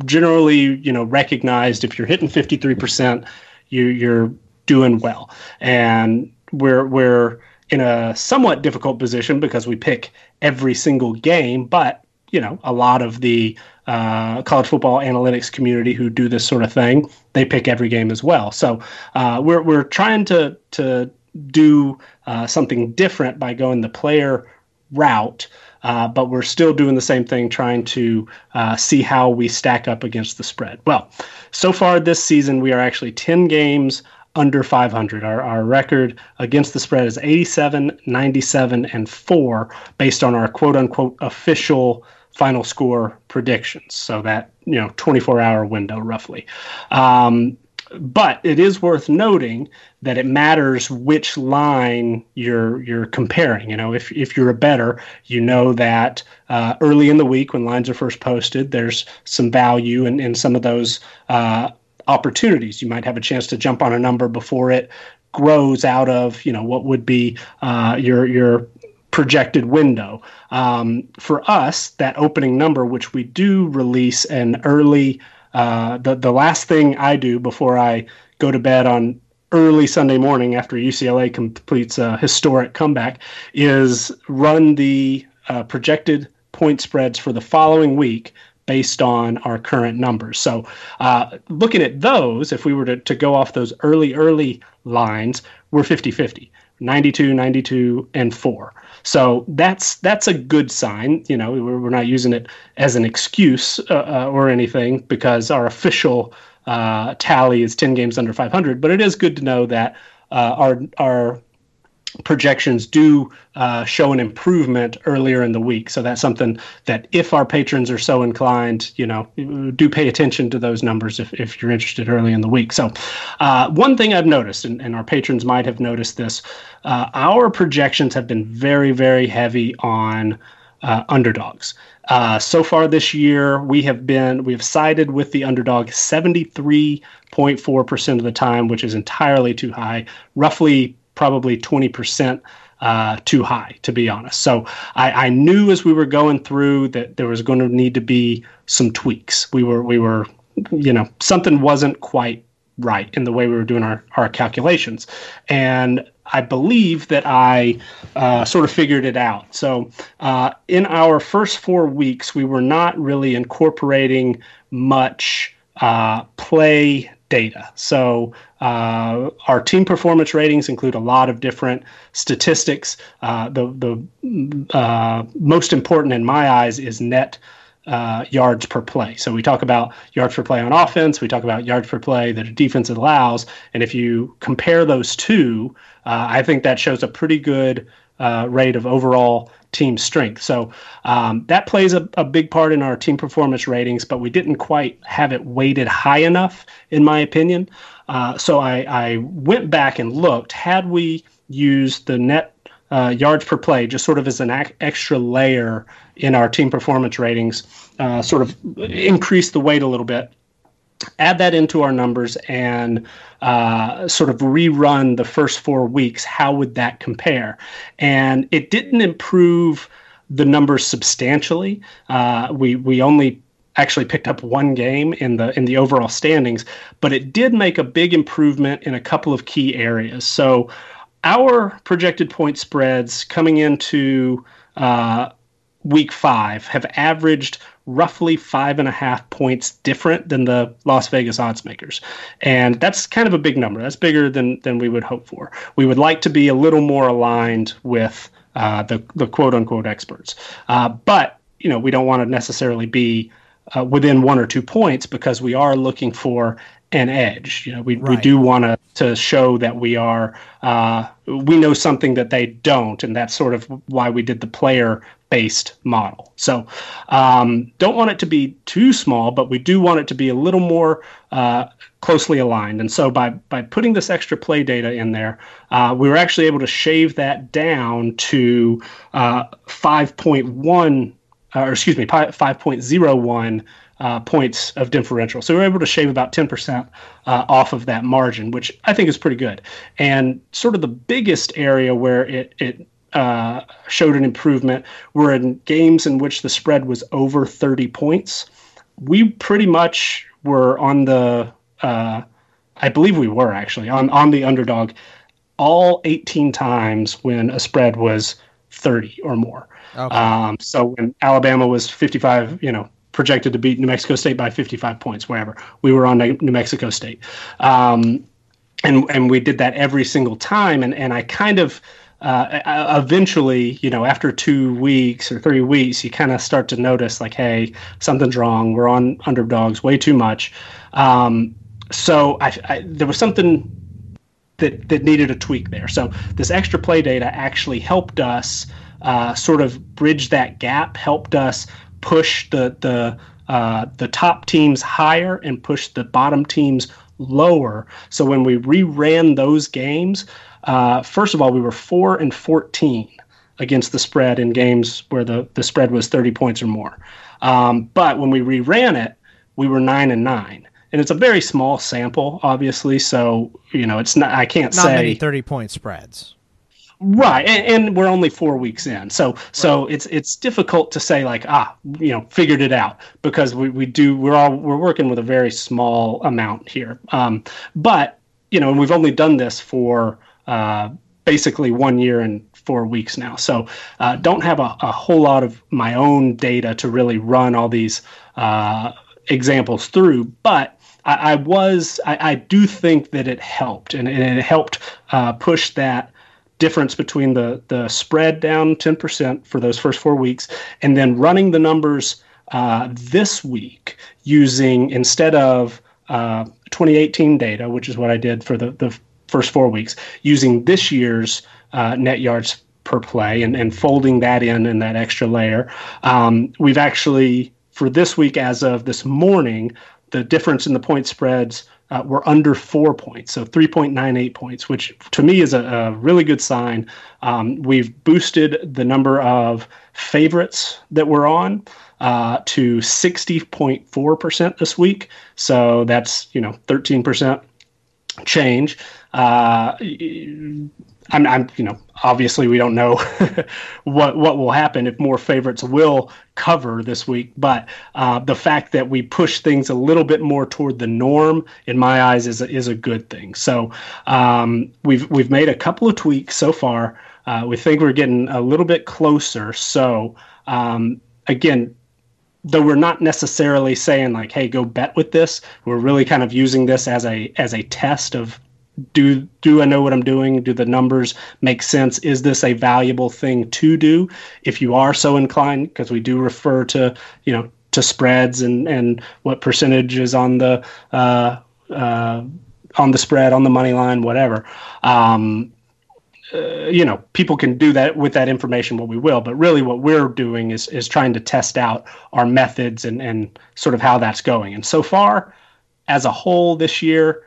generally, you know, recognized if you're hitting 53%, you, you're doing well. And we're, we're in a somewhat difficult position because we pick every single game, but you know, a lot of the uh, college football analytics community who do this sort of thing, they pick every game as well. So uh, we're we're trying to to do uh, something different by going the player route. Uh, but we're still doing the same thing, trying to uh, see how we stack up against the spread. Well, so far this season, we are actually 10 games under 500. Our, our record against the spread is 87, 97, and 4 based on our quote unquote official final score predictions. So that, you know, 24 hour window roughly. Um, but it is worth noting that it matters which line you're you're comparing. You know, if if you're a better, you know that uh, early in the week when lines are first posted, there's some value in, in some of those uh, opportunities. You might have a chance to jump on a number before it grows out of you know what would be uh, your your projected window. Um, for us, that opening number, which we do release an early, uh, the the last thing I do before I go to bed on early Sunday morning after UCLA completes a historic comeback, is run the uh, projected point spreads for the following week based on our current numbers. So, uh, looking at those, if we were to, to go off those early, early lines, we're 50 50, 92, 92, and 4. So that's that's a good sign. You know, we're, we're not using it as an excuse uh, uh, or anything because our official uh, tally is 10 games under 500. But it is good to know that uh, our our projections do uh, show an improvement earlier in the week. So that's something that if our patrons are so inclined, you know, do pay attention to those numbers if, if you're interested early in the week. So uh, one thing I've noticed, and, and, our patrons might have noticed this, uh, our projections have been very, very heavy on uh, underdogs. Uh, so far this year, we have been we have sided with the underdog 73.4% of the time, which is entirely too high. Roughly probably 20% uh, too high, to be honest. So I, I, knew as we were going through that there was going to need to be some tweaks. We were, we were, you know, something wasn't quite right in the way we were doing our, our calculations. And I believe that I uh, sort of figured it out. So, uh, in our first four weeks, we were not really incorporating much uh, play data. So uh, our team performance ratings include a lot of different statistics. Uh, the the uh, most important in my eyes is net uh, yards per play. So we talk about yards per play on offense. We talk about yards per play that a defense allows. And if you compare those two, uh, I think that shows a pretty good uh, rate of overall team strength. So um, that plays a, a, big part in our team performance ratings, but we didn't quite have it weighted high enough, in my opinion. Uh, so I, I, went back and looked. Had we used the net uh, yards per play just sort of as an ac- extra layer in our team performance ratings, uh, sort of increase the weight a little bit, add that into our numbers and uh, sort of rerun the first four weeks, how would that compare? And it didn't improve the numbers substantially. Uh, we we only actually picked up one game in the in the overall standings, but it did make a big improvement in a couple of key areas. So our projected point spreads coming into uh, week five have averaged roughly five and a half points different than the Las Vegas odds makers. And that's kind of a big number. That's bigger than, than we would hope for. We would like to be a little more aligned with uh, the, the quote unquote experts. Uh, but, you know, we don't want to necessarily be uh, within one or two points because we are looking for an edge. You know, we, right. we do want to to show that we are uh, we know something that they don't, and that's sort of why we did the player based model. So um, don't want it to be too small, but we do want it to be a little more uh, closely aligned. And so by by putting this extra play data in there, uh, we were actually able to shave that down to uh, 5.1, uh, or excuse me, 5.01 uh, points of differential. So we are able to shave about 10% uh, off of that margin, which I think is pretty good. And sort of the biggest area where it, it uh, showed an improvement were in games in which the spread was over 30 points. We pretty much were on the, uh, I believe we were actually on, on the underdog all 18 times when a spread was 30 or more. Okay. Um, so when Alabama was 55, you know, projected to beat New Mexico State by 55 points, wherever we were on New Mexico State. Um, and, and we did that every single time. And, and I kind of, uh, eventually, you know, after two weeks or three weeks, you kind of start to notice like, hey, something's wrong. We're on underdogs way too much. Um, so I, I, there was something that that needed a tweak there. So this extra play data actually helped us uh, sort of bridge that gap, helped us push the the uh, the top teams higher and push the bottom teams lower. So when we reran those games, uh, first of all, we were four and fourteen against the spread in games where the the spread was thirty points or more. Um, but when we reran it, we were nine and nine. and it's a very small sample, obviously. So you know, it's not. I can't not say many thirty point spreads. Right, and, and, we're only four weeks in, so so it's it's difficult to say like ah you know figured it out because we, we do we're all we're working with a very small amount here, um, but you know and we've only done this for uh, basically one year and four weeks now, so uh, don't have a, a whole lot of my own data to really run all these uh, examples through, but I, I was I, I, do think that it helped and, and it helped uh, push that difference between the the spread down 10% for those first four weeks and then running the numbers uh, this week using instead of uh, 2018 data which is what i did for the, the first four weeks using this year's uh, net yards per play and, and folding that in in that extra layer um, we've actually for this week as of this morning the difference in the point spreads uh, were under four points, so 3.98 points, which to me is a, a really good sign. Um, we've boosted the number of favorites that we're on uh, to 60.4% this week. So that's, you know, 13% change. Uh, I'm, I'm, you know, obviously we don't know what what will happen if more favorites will cover this week, but uh, the fact that we push things a little bit more toward the norm, in my eyes, is a, is a good thing. So um, we've we've made a couple of tweaks so far. Uh, we think we're getting a little bit closer. So um, again, though we're not necessarily saying like hey go bet with this we're really kind of using this as a as a test of do do I know what I'm doing? Do the numbers make sense? Is this a valuable thing to do? If you are so inclined, because we do refer to you know to spreads and and what percentage is on the uh, uh, on the spread on the money line, whatever. Um, uh, you know, people can do that with that information. What we will, but really, what we're doing is is trying to test out our methods and and sort of how that's going. And so far, as a whole, this year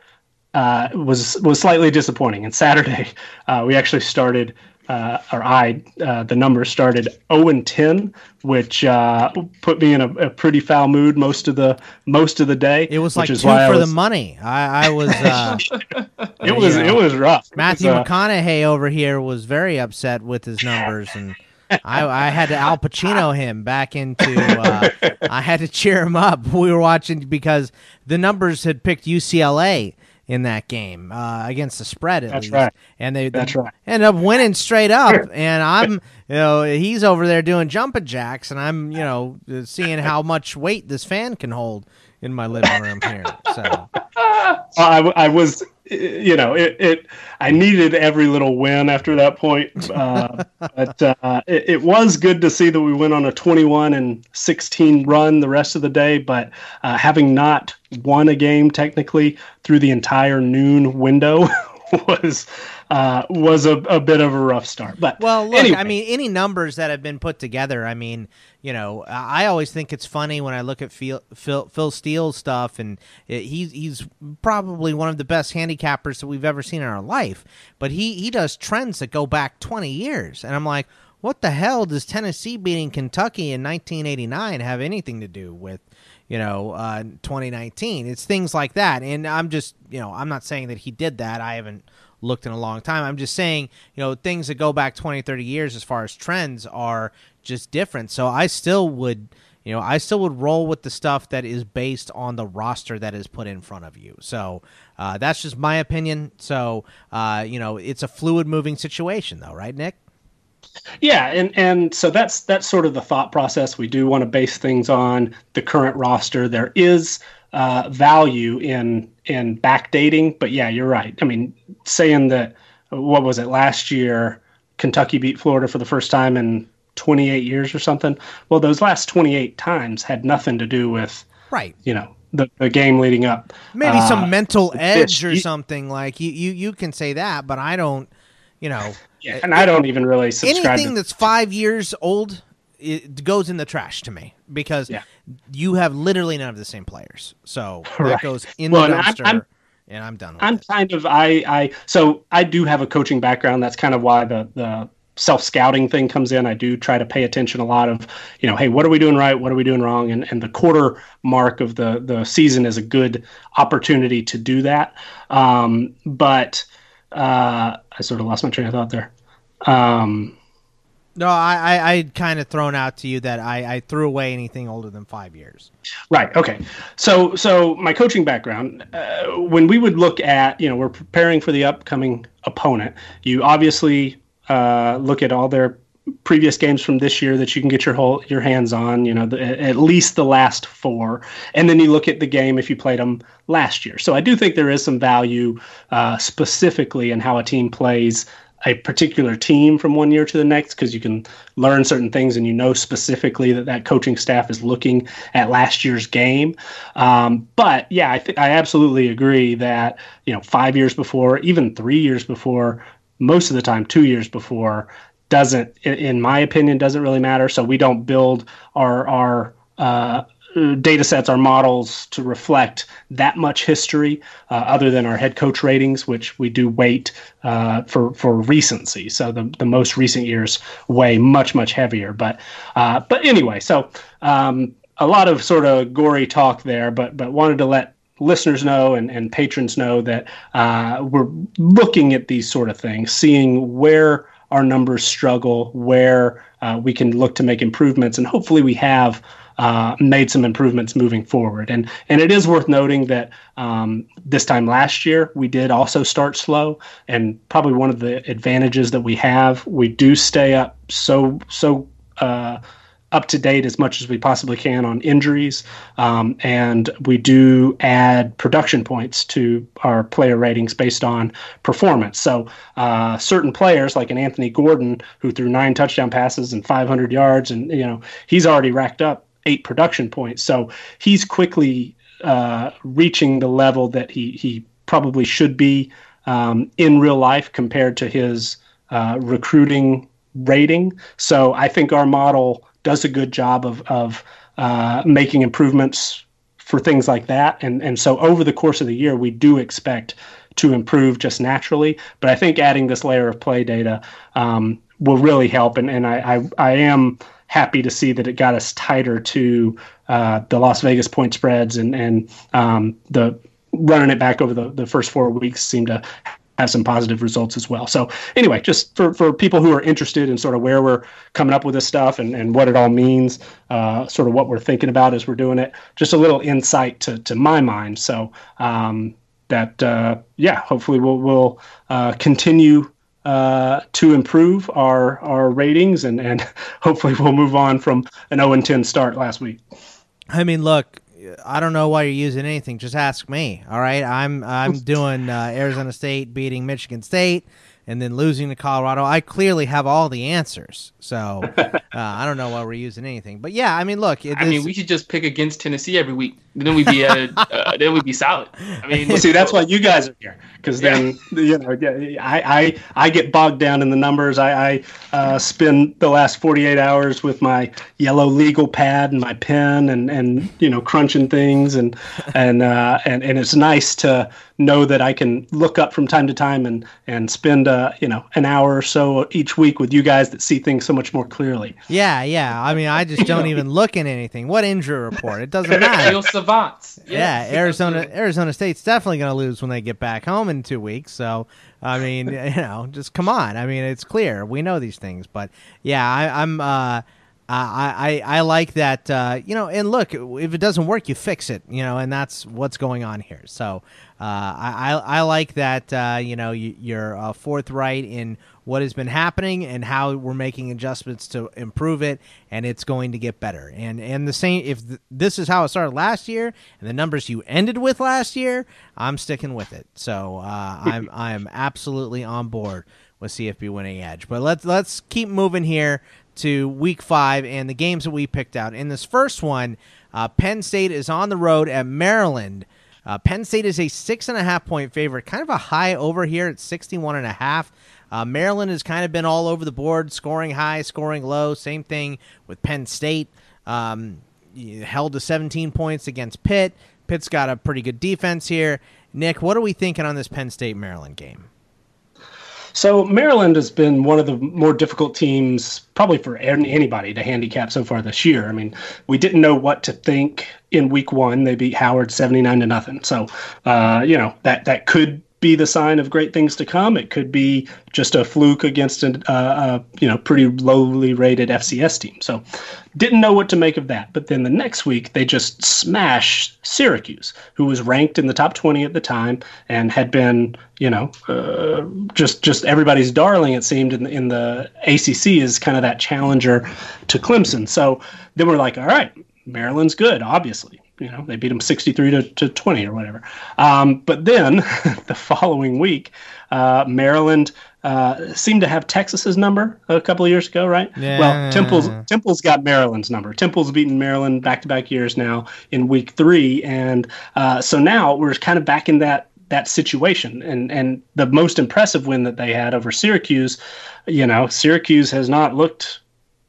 uh, was was slightly disappointing. And Saturday, uh, we actually started, uh, or I, uh, the numbers started 0 and 10, which uh, put me in a, a, pretty foul mood most of the most of the day. It was like two for was, the money. I, I was. Uh, it was know, it was rough. Matthew was, McConaughey over here was very upset with his numbers and. I, I, had to Al Pacino him back into. Uh, I had to cheer him up. We were watching because the numbers had picked UCLA, in that game uh, against the spread at That's least. Right. And they, That's right. end up winning straight up. and I'm, you know, he's over there doing jumping jacks, and I'm, you know, seeing how much weight this fan can hold in my living room here. So I, I was, you know, it, it, I needed every little win after that point. Uh, but uh, it, it, was good to see that we went on a 21 and 16 run the rest of the day. But uh, having not won a game technically through the entire noon window was uh, was a, a bit of a rough start. But well, look, anyway. I mean, any numbers that have been put together, I mean, you know, I always think it's funny when I look at Phil Phil, Phil Steele's stuff, and he's he's probably one of the best handicappers that we've ever seen in our life. But he he does trends that go back twenty years, and I'm like. What the hell does Tennessee beating Kentucky in 1989 have anything to do with you know, uh, 2019. It's things like that. And I'm just, you know, I'm not saying that he did that. I haven't looked in a long time. I'm just saying, you know, things that go back 20, 30 years as far as trends are just different. So I still would, you know, I still would roll with the stuff that is based on the roster that is put in front of you. So uh, that's just my opinion. So, uh, you know, it's a fluid moving situation, though, right, Nick? Yeah, and and so that's that's sort of the thought process. We do want to base things on the current roster. There is uh, value in in backdating, but yeah, you're right. I mean, saying that what was it last year? Kentucky beat Florida for the first time in 28 years or something. Well, those last 28 times had nothing to do with right. You know, the, the game leading up. Maybe uh, some mental edge or something like you, you you can say that, but I don't. You know, yeah, and I don't even really subscribe. Anything to... that's five years old it goes in the trash to me because yeah. you have literally none of the same players. So right. that goes in well, the dumpster. I'm, I'm, and I'm done. I'm it. kind of I I so I do have a coaching background. That's kind of why the the self scouting thing comes in. I do try to pay attention a lot of, you know, hey, what are we doing right? What are we doing wrong? And and the quarter mark of the the season is a good opportunity to do that. Um, but uh, I sort of lost my train of thought there. Um, no, I, I, I kind of thrown out to you that I, I threw away anything older than five years. Right. Okay. So, so my coaching background, uh, when we would look at, you know, we're preparing for the upcoming opponent. You obviously uh, look at all their previous games from this year that you can get your whole your hands on. You know, the, at least the last four, and then you look at the game if you played them last year. So I do think there is some value uh, specifically in how a team plays a particular team from one year to the next because you can learn certain things and you know specifically that that coaching staff is looking at last year's game. Um, but yeah, I, I absolutely agree that you know five years before, even three years before, most of the time two years before doesn't, in my opinion, doesn't really matter. So we don't build our our uh, data sets, our models to reflect that much history, uh, other than our head coach ratings, which we do weight uh, for for recency. So the, the most recent years weigh much much heavier. But uh, but anyway, so um, a lot of sort of gory talk there, but but wanted to let listeners know and, and patrons know that uh, we're looking at these sort of things, seeing where our numbers struggle, where uh, we can look to make improvements, and hopefully we have uh, made some improvements moving forward. And and it is worth noting that um, this time last year we did also start slow, and probably one of the advantages that we have, we do stay up so so. Uh, up to date as much as we possibly can on injuries, um, and we do add production points to our player ratings based on performance. So, uh, certain players like an Anthony Gordon, who threw nine touchdown passes and 500 yards, and you know he's already racked up eight production points. So he's quickly uh, reaching the level that he he probably should be um, in real life compared to his uh, recruiting rating. So I think our model does a good job of of uh, making improvements for things like that. And and so over the course of the year, we do expect to improve just naturally. But I think adding this layer of play data um, will really help. And and I I, I am happy to see that it got us tighter to uh, the Las Vegas point spreads and and um, the running it back over the, the first four weeks seemed to have some positive results as well. So anyway, just for, for people who are interested in sort of where we're coming up with this stuff and, and what it all means, uh, sort of what we're thinking about as we're doing it, just a little insight to, to my mind. So um, that, uh, yeah, hopefully we'll, we'll uh, continue uh, to improve our our ratings, and and hopefully we'll move on from an 0 10 start last week. I mean, look, I don't know why you're using anything. Just ask me. All right, I'm I'm doing uh, Arizona State beating Michigan State and then losing to Colorado. I clearly have all the answers. So uh, I don't know why we're using anything. But yeah, I mean, look. I mean, we should just pick against Tennessee every week. Then we'd be uh, uh, then we'd be solid. I mean, well, see, that's why you guys are here because then yeah. you know I, I I get bogged down in the numbers. I, I uh, spend the last 48 hours with my yellow legal pad and my pen and and you know crunching things and and uh, and and it's nice to know that I can look up from time to time and and spend uh, you know an hour or so each week with you guys that see things so much more clearly. Yeah, yeah. I mean, I just don't even look at anything. What injury report? It doesn't matter. Real savants. Yeah, yeah Arizona Arizona State's definitely going to lose when they get back home in two weeks. So I mean, you know, just come on. I mean, it's clear we know these things, but yeah, I, I'm. Uh, I, I, I like that, uh, you know, and look, if it doesn't work, you fix it, you know, and that's what's going on here. So uh, I, I like that, uh, you know, you, are uh, forthright in what has been happening and how we're making adjustments to improve it, and it's going to get better. And and the same, if th- this is how it started last year and the numbers you ended with last year, I'm sticking with it. So uh, I'm I'm absolutely on board with CFB winning edge. But let's let's keep moving here to week five and the games that we picked out. In this first one, uh, Penn State is on the road at Maryland. Uh, Penn State is a six and a half point favorite, kind of a high over here at 61 and a half. Uh, Maryland has kind of been all over the board, scoring high, scoring low. Same thing with Penn State. Um, held to 17 points against Pitt. Pitt's got a pretty good defense here. Nick, what are we thinking on this Penn State Maryland game? So Maryland has been one of the more difficult teams, probably for anybody to handicap so far this year. I mean, we didn't know what to think in Week One. They beat Howard seventy nine to nothing. So, uh, you know that that could be the sign of great things to come. It could be just a fluke against a, uh, a, you know pretty lowly rated FCS team. So didn't know what to make of that. But then the next week they just smashed Syracuse, who was ranked in the top 20 at the time and had been you know uh, just just everybody's darling. It seemed in the, in the ACC is kind of that challenger to Clemson. So then we're like, all right, Maryland's good, obviously you know they beat them 63 to, to 20 or whatever. Um, but then the following week uh, maryland uh, seemed to have texas's number a couple of years ago right? Yeah. well temple's temple's got maryland's number. Temple's beaten maryland back-to-back years now in week three. And uh, so now we're kind of back in that that situation. And and the most impressive win that they had over Syracuse you know Syracuse has not looked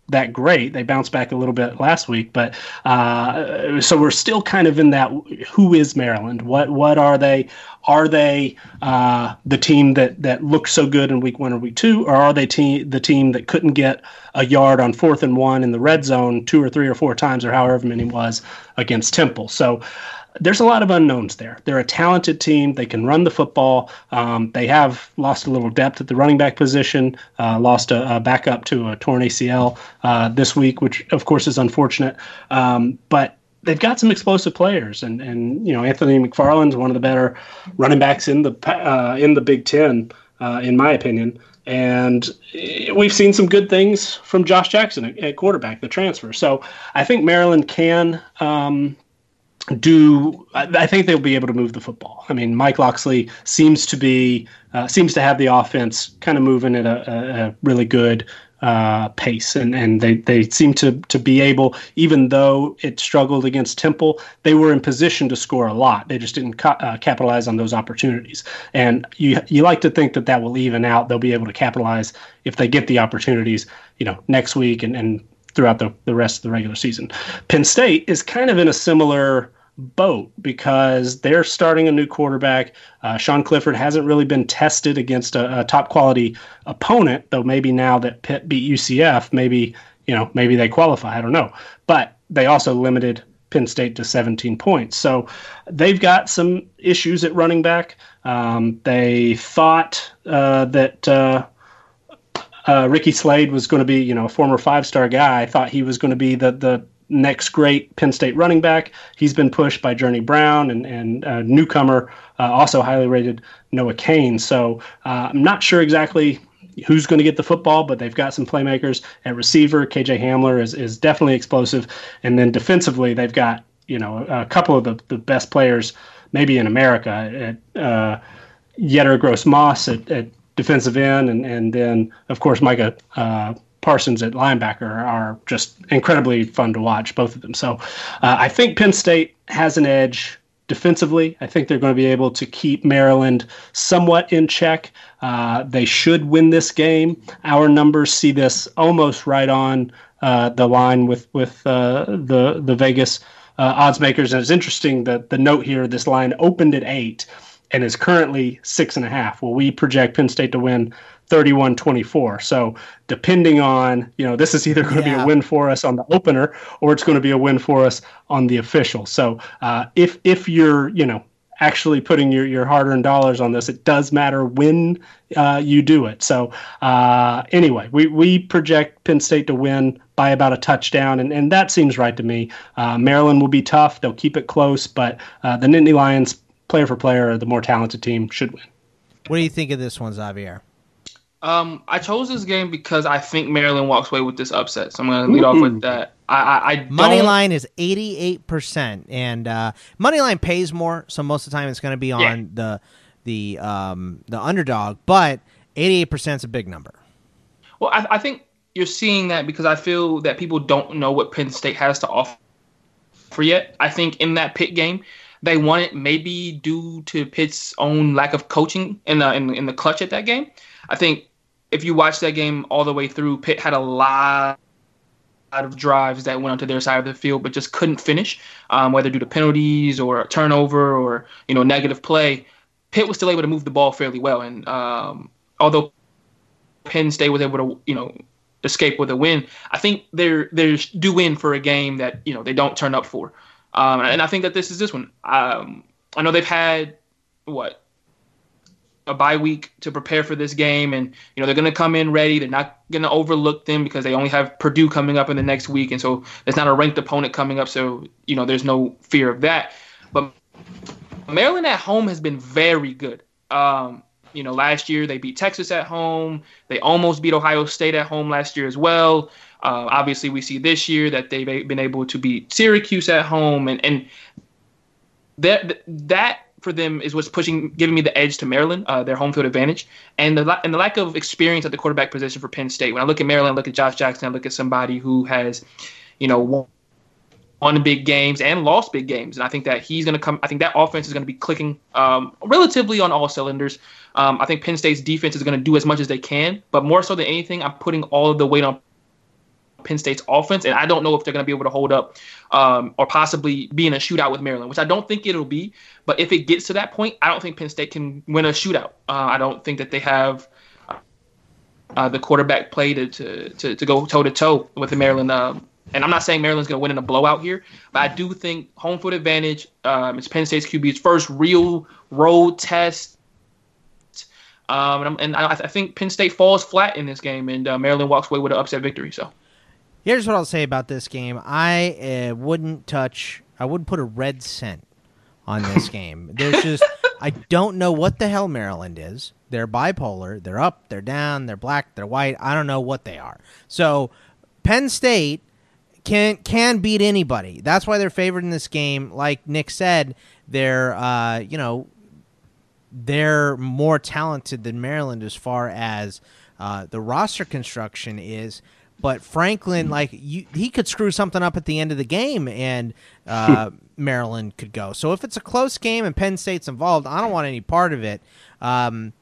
that great. They bounced back a little bit last week, but uh, so we're still kind of in that. Who is Maryland? What what are they? Are they uh, the team that that looked so good in week one or week two, or are they te- the team that couldn't get a yard on fourth and one in the red zone two or three or four times or however many it was against Temple? So there's a lot of unknowns there. They're a talented team. They can run the football. Um, they have lost a little depth at the running back position, uh, lost a, a backup to a torn ACL uh, this week, which of course is unfortunate. Um, but they've got some explosive players, and and you know Anthony McFarland's one of the better running backs in the uh, in the Big Ten, uh, in my opinion. And we've seen some good things from Josh Jackson at, at quarterback, the transfer. So I think Maryland can um, do I think they'll be able to move the football. I mean, Mike Locksley seems to be uh, seems to have the offense kind of moving at a, a really good uh, pace, and and they they seem to to be able, even though it struggled against Temple, they were in position to score a lot. They just didn't ca- uh, capitalize on those opportunities, and you you like to think that that will even out. They'll be able to capitalize if they get the opportunities, you know, next week and and throughout the, the rest of the regular season. Penn State is kind of in a similar boat because they're starting a new quarterback. Uh, Sean Clifford hasn't really been tested against a, a, top quality opponent, though maybe now that Pitt beat UCF, maybe you know maybe they qualify. I don't know, but they also limited Penn State to 17 points, so they've got some issues at running back. Um, they thought uh, that. Uh, uh, Ricky Slade was going to be, you know, a former five-star guy. I thought he was going to be the the next great Penn State running back. He's been pushed by Journey Brown and, and uh, newcomer, uh, also highly rated Noah Cain. So uh, I'm not sure exactly who's going to get the football, but they've got some playmakers at receiver. KJ Hamler is, is definitely explosive. And then defensively, they've got, you know, a, couple of the, the best players maybe in America at uh, Yetur Gross-Matos at, at defensive end, and, and then, of course, Micah uh, Parsons at linebacker are just incredibly fun to watch, both of them. So uh, I think Penn State has an edge defensively. I think they're going to be able to keep Maryland somewhat in check. Uh, they should win this game. Our numbers see this almost right on uh, the line with with uh, the the Vegas uh, odds makers. And it's interesting that the note here: this line opened at eight and is currently six and a half. Well, we project Penn State to win 31-24. So depending on, you know, this is either going to yeah. be a win for us on the opener or it's going to be a win for us on the official. So uh, if if you're, you know, actually putting your, your hard-earned dollars on this, it does matter when uh, you do it. So uh, anyway, we, we project Penn State to win by about a touchdown, and, and that seems right to me. Uh, Maryland will be tough. They'll keep it close, but uh, the Nittany Lions, player for player, the more talented team, should win. What do you think of this one, Xavier? Um, I chose this game because I think Maryland walks away with this upset. So I'm going to lead off with that. I, I, I money line is 88 percent, and uh, money line pays more, so most of the time it's going to be on yeah. the the um, the underdog. But 88 percent is a big number. Well, I, I think you're seeing that because I feel that people don't know what Penn State has to offer yet. I think in that Pitt game, they won it maybe due to Pitt's own lack of coaching in the in, in the clutch at that game. I think if you watch that game all the way through, Pitt had a lot of drives that went onto their side of the field, but just couldn't finish, um, whether due to penalties or turnover or you know negative play. Pitt was still able to move the ball fairly well, and um, although Penn State was able to, you know, escape with a win. I think they're they're due in for a game that you know they don't turn up for, um, and I think that this is this one. Um, I know they've had what a bye week to prepare for this game, and you know they're going to come in ready. They're not going to overlook them because they only have Purdue coming up in the next week, and so there's not a ranked opponent coming up. So you know there's no fear of that. But Maryland at home has been very good. Um, you know, last year they beat Texas at home. They almost beat Ohio State at home last year as well. Uh, obviously, we see this year that they've been able to beat Syracuse at home, and and that that for them is what's pushing, giving me the edge to Maryland, uh, their home field advantage, and the and the lack of experience at the quarterback position for Penn State. When I look at Maryland, I look at Josh Jackson, I look at somebody who has, you know, won, big games and lost big games, and I think that he's going to come. I think that offense is going to be clicking um, relatively on all cylinders. Um, I think Penn State's defense is going to do as much as they can, but more so than anything, I'm putting all of the weight on Penn State's offense, and I don't know if they're going to be able to hold up um, or possibly be in a shootout with Maryland, which I don't think it'll be. But if it gets to that point, I don't think Penn State can win a shootout. Uh, I don't think that they have uh, the quarterback play to, to, to, go toe to toe with the Maryland. Um, and I'm not saying Maryland's going to win in a blowout here, but I do think home field advantage. Um, it's Penn State's QB's first real road test. Um, and, and I, I, think Penn State falls flat in this game, and uh, Maryland walks away with an upset victory. So. Here's what I'll say about this game. I uh, wouldn't touch. I wouldn't put a red cent on this game. There's just I don't know what the hell Maryland is. They're bipolar. They're up. They're down. They're black. They're white. I don't know what they are. So Penn State can can beat anybody. That's why they're favored in this game. Like Nick said, they're uh, you know they're more talented than Maryland as far as uh, the roster construction is. But Franklin, like you, he could screw something up at the end of the game, and uh, Maryland could go. So if it's a close game and Penn State's involved, I don't want any part of it. Um,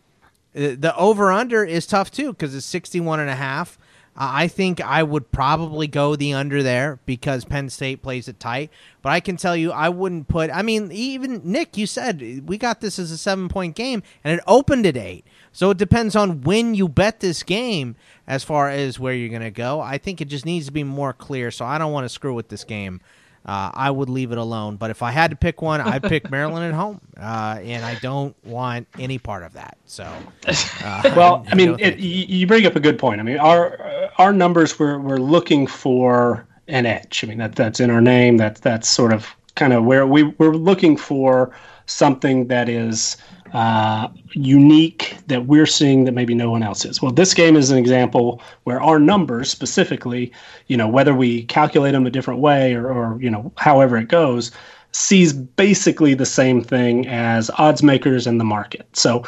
the over under is tough too because it's 61 and a half. I think I would probably go the under there because Penn State plays it tight. But I can tell you, I wouldn't put. I mean, even Nick, you said we got this as a seven point game, and it opened at eight. So it depends on when you bet this game as far as where you're going to go. I think it just needs to be more clear. So I don't want to screw with this game. Uh, I would leave it alone. But if I had to pick one, I'd pick Maryland at home, uh, and I don't want any part of that. So, uh, well, I mean, it, you bring up a good point. I mean, our our numbers we're we're looking for an edge. I mean, that that's in our name. That that's sort of kind of where we we're looking for something that is uh, unique that we're seeing that maybe no one else is. Well, this game is an example where our numbers specifically, you know, whether we calculate them a different way or, or you know, however it goes, sees basically the same thing as odds makers in the market. So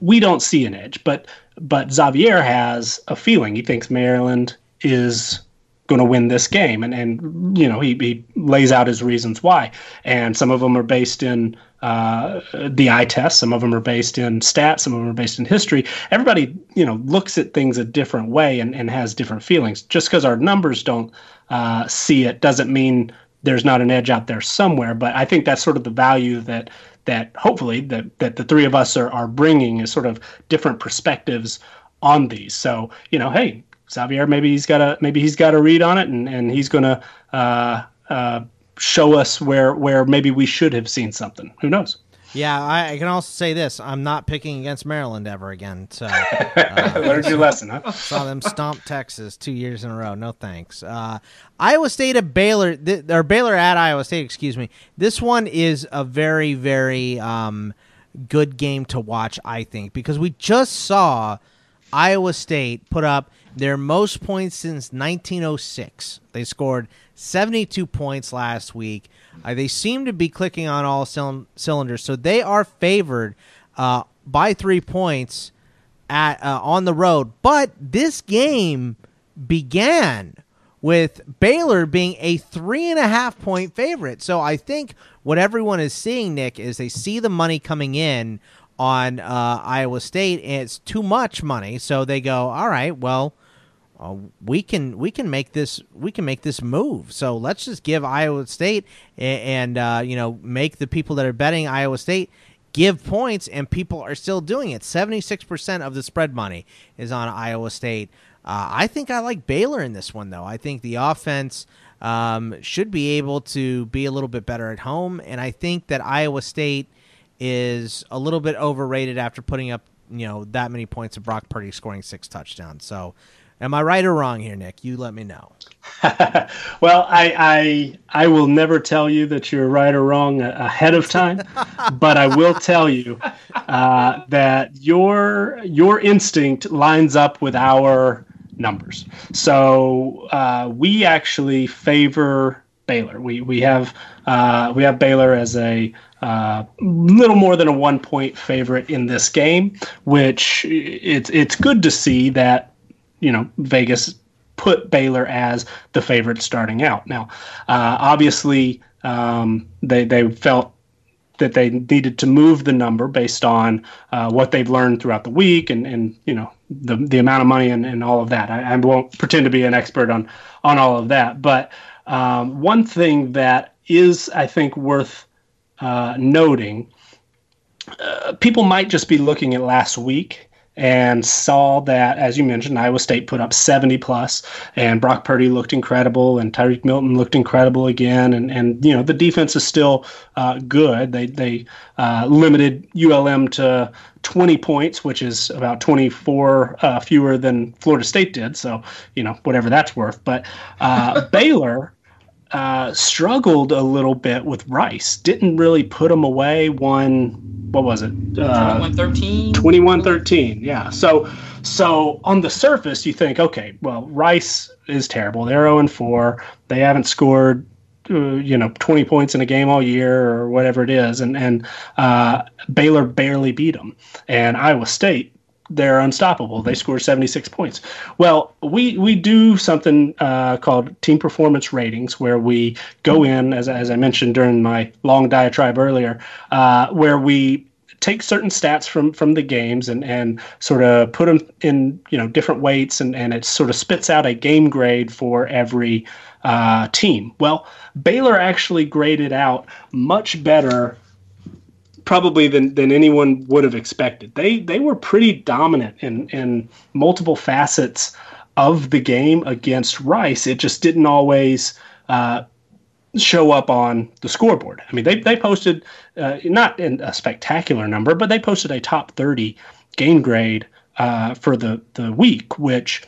we don't see an edge, but but Xavier has a feeling. He thinks Maryland is going to win this game and and you know he, he lays out his reasons why and some of them are based in uh, the eye test. Some of them are based in stats. Some of them are based in history. Everybody, you know, looks at things a different way and, and has different feelings. Just because our numbers don't uh, see it doesn't mean there's not an edge out there somewhere. But I think that's sort of the value that that hopefully that that the three of us are are bringing is sort of different perspectives on these. So you know, hey, Xavier, maybe he's got a maybe he's got a read on it, and and he's gonna. Uh, uh, show us where where maybe we should have seen something. Who knows? Yeah, I, I, can also say this: I'm not picking against Maryland ever again. So uh, learned your lesson, huh? Saw them stomp Texas two years in a row. No thanks. Uh, Iowa State at Baylor, th- or Baylor at Iowa State. Excuse me. This one is a very very um, good game to watch. I think because we just saw Iowa State put up their most points since 1906. They scored 72 points last week. Uh, they seem to be clicking on all cylinders, so they are favored uh, by three points at uh, on the road. But this game began with Baylor being a three and a half point favorite. So I think what everyone is seeing, Nick, is they see the money coming in on uh, Iowa State, and it's too much money. So they go, all right, well uh, we can we can make this we can make this move. So let's just give Iowa State and, and uh, you know make the people that are betting Iowa State give points, and people are still doing it. 76% of the spread money is on Iowa State. Uh, I think I like Baylor in this one, though. I think the offense um, should be able to be a little bit better at home, and I think that Iowa State is a little bit overrated after putting up you know that many points of Brock Purdy scoring six touchdowns. So, am I right or wrong here, Nick? You let me know. well, I, I I will never tell you that you're right or wrong ahead of time, but I will tell you uh, that your your instinct lines up with our numbers. So uh, we actually favor Baylor. We we have uh, we have Baylor as a uh, little more than a one point favorite in this game, which it's it's good to see that you know Vegas put Baylor as the favorite starting out. Now, uh, obviously, um, they they felt that they needed to move the number based on uh, what they've learned throughout the week and, and you know the the amount of money and, and all of that. I, I won't pretend to be an expert on on all of that, but um, one thing that is I think worth uh, noting, uh, people might just be looking at last week and saw that, as you mentioned, Iowa State put up 70 plus, and Brock Purdy looked incredible, and Tarique Milton looked incredible again, and and you know the defense is still uh, good. They they uh, limited ULM to 20 points, which is about 24 uh, fewer than Florida State did. So you know whatever that's worth. But uh, Baylor. Uh, struggled a little bit with Rice. Didn't really put him away. Won what was it? Uh, 21-13? 21-13, yeah. So so on the surface you think, okay, well, Rice is terrible. They're 0 4. They haven't scored uh, you know 20 points in a game all year or whatever it is and and uh, Baylor barely beat them and Iowa State they're unstoppable. They score 76 points. Well, we we do something uh, called team performance ratings, where we go in, as, as I mentioned during my long diatribe earlier, uh, where we take certain stats from from the games and and sort of put them in you know different weights, and and it sort of spits out a game grade for every uh, team. Well, Baylor actually graded out much better probably than, than anyone would have expected. They they were pretty dominant in in multiple facets of the game against Rice. It just didn't always uh, show up on the scoreboard. I mean, they they posted uh, not in a spectacular number, but they posted a top thirty game grade uh, for the the week, which.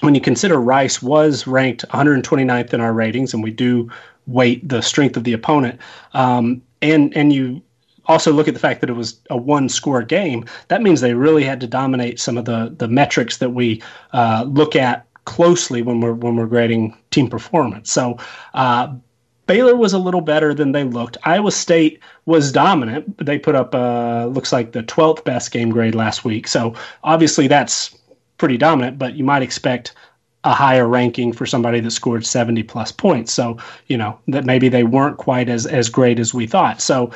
When you consider Rice was ranked 129th in our ratings, and we do weight the strength of the opponent, um, and and you also look at the fact that it was a one score game, that means they really had to dominate some of the the metrics that we uh, look at closely when we're when we're grading team performance. So uh, Baylor was a little better than they looked. Iowa State was dominant. They put up uh, looks like the 12th best game grade last week. So obviously that's pretty dominant, but you might expect a higher ranking for somebody that scored 70 plus points. So, you know, that maybe they weren't quite as as great as we thought. So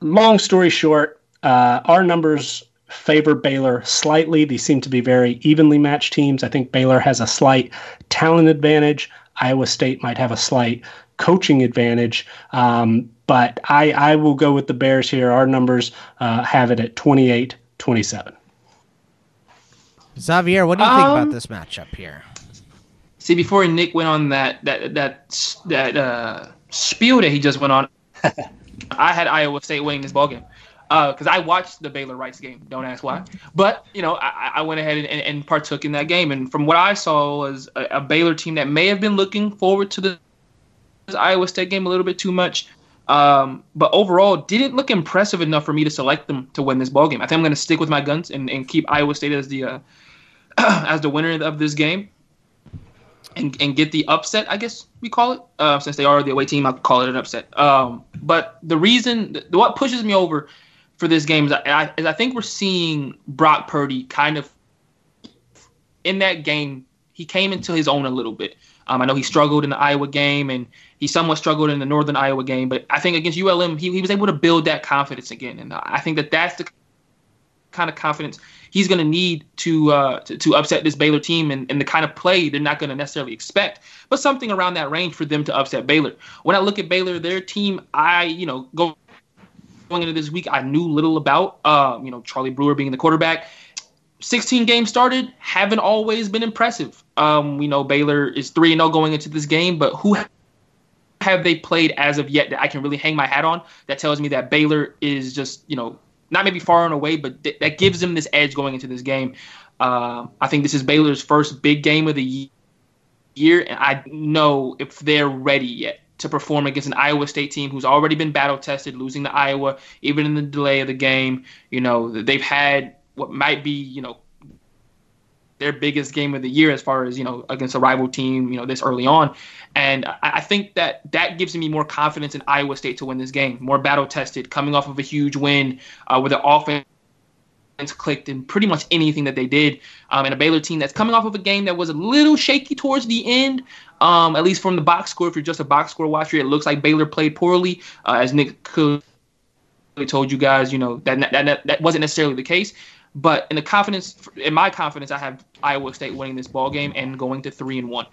long story short, uh, our numbers favor Baylor slightly. These seem to be very evenly matched teams. I think Baylor has a slight talent advantage. Iowa State might have a slight coaching advantage. Um, but I, I will go with the Bears here. Our numbers uh, have it at 28 27. Xavier, what do you think um, about this matchup here? See, before Nick went on that that that that uh, spiel that he just went on, I had Iowa State winning this ballgame because uh, I watched the Baylor Rice game. Don't ask why, but you know I, I went ahead and, and, partook in that game, and from what I saw was a, a, Baylor team that may have been looking forward to the Iowa State game a little bit too much, um, but overall didn't look impressive enough for me to select them to win this ball game. I think I'm going to stick with my guns and, and keep Iowa State as the uh, as the winner of this game and, and get the upset, I guess we call it, uh, since they are the away team. I'll call it an upset. Um, but the reason, what pushes me over for this game is I, is I think we're seeing Brock Purdy kind of in that game. He came into his own a little bit. Um, I know he struggled in the Iowa game and he somewhat struggled in the Northern Iowa game, but I think against ULM, he, he was able to build that confidence again. And I think that that's the kind of confidence he's going to need to, uh, to, to upset this Baylor team and, and the kind of play they're not going to necessarily expect, but something around that range for them to upset Baylor. When I look at Baylor, their team, I you know go going into this week I knew little about. Uh, you know, Charlie Brewer being the quarterback. 16 games started, haven't always been impressive. Um, we know Baylor is 3 0 going into this game, but who have they played as of yet that I can really hang my hat on that tells me that Baylor is just, you know, not maybe far and away, but th- that gives them this edge going into this game. Uh, I think this is Baylor's first big game of the year, and I know if they're ready yet to perform against an Iowa State team who's already been battle tested, losing to Iowa, even in the delay of the game. You know, they've had what might be, you know, their biggest game of the year as far as you know against a rival team you know this early on. And I, I, think that that gives me more confidence in iowa state to win this game. More battle tested coming off of a huge win uh, the offense clicked in pretty much anything that they did. Um, and a baylor team that's coming off of a game that was a little shaky towards the end um, at least from the box score. If you're just a box score watcher it looks like baylor played poorly. Uh, as nick told you guys you know that, that that wasn't necessarily the case but in the confidence, in my confidence, I have Iowa State winning this ball game and going to three and one.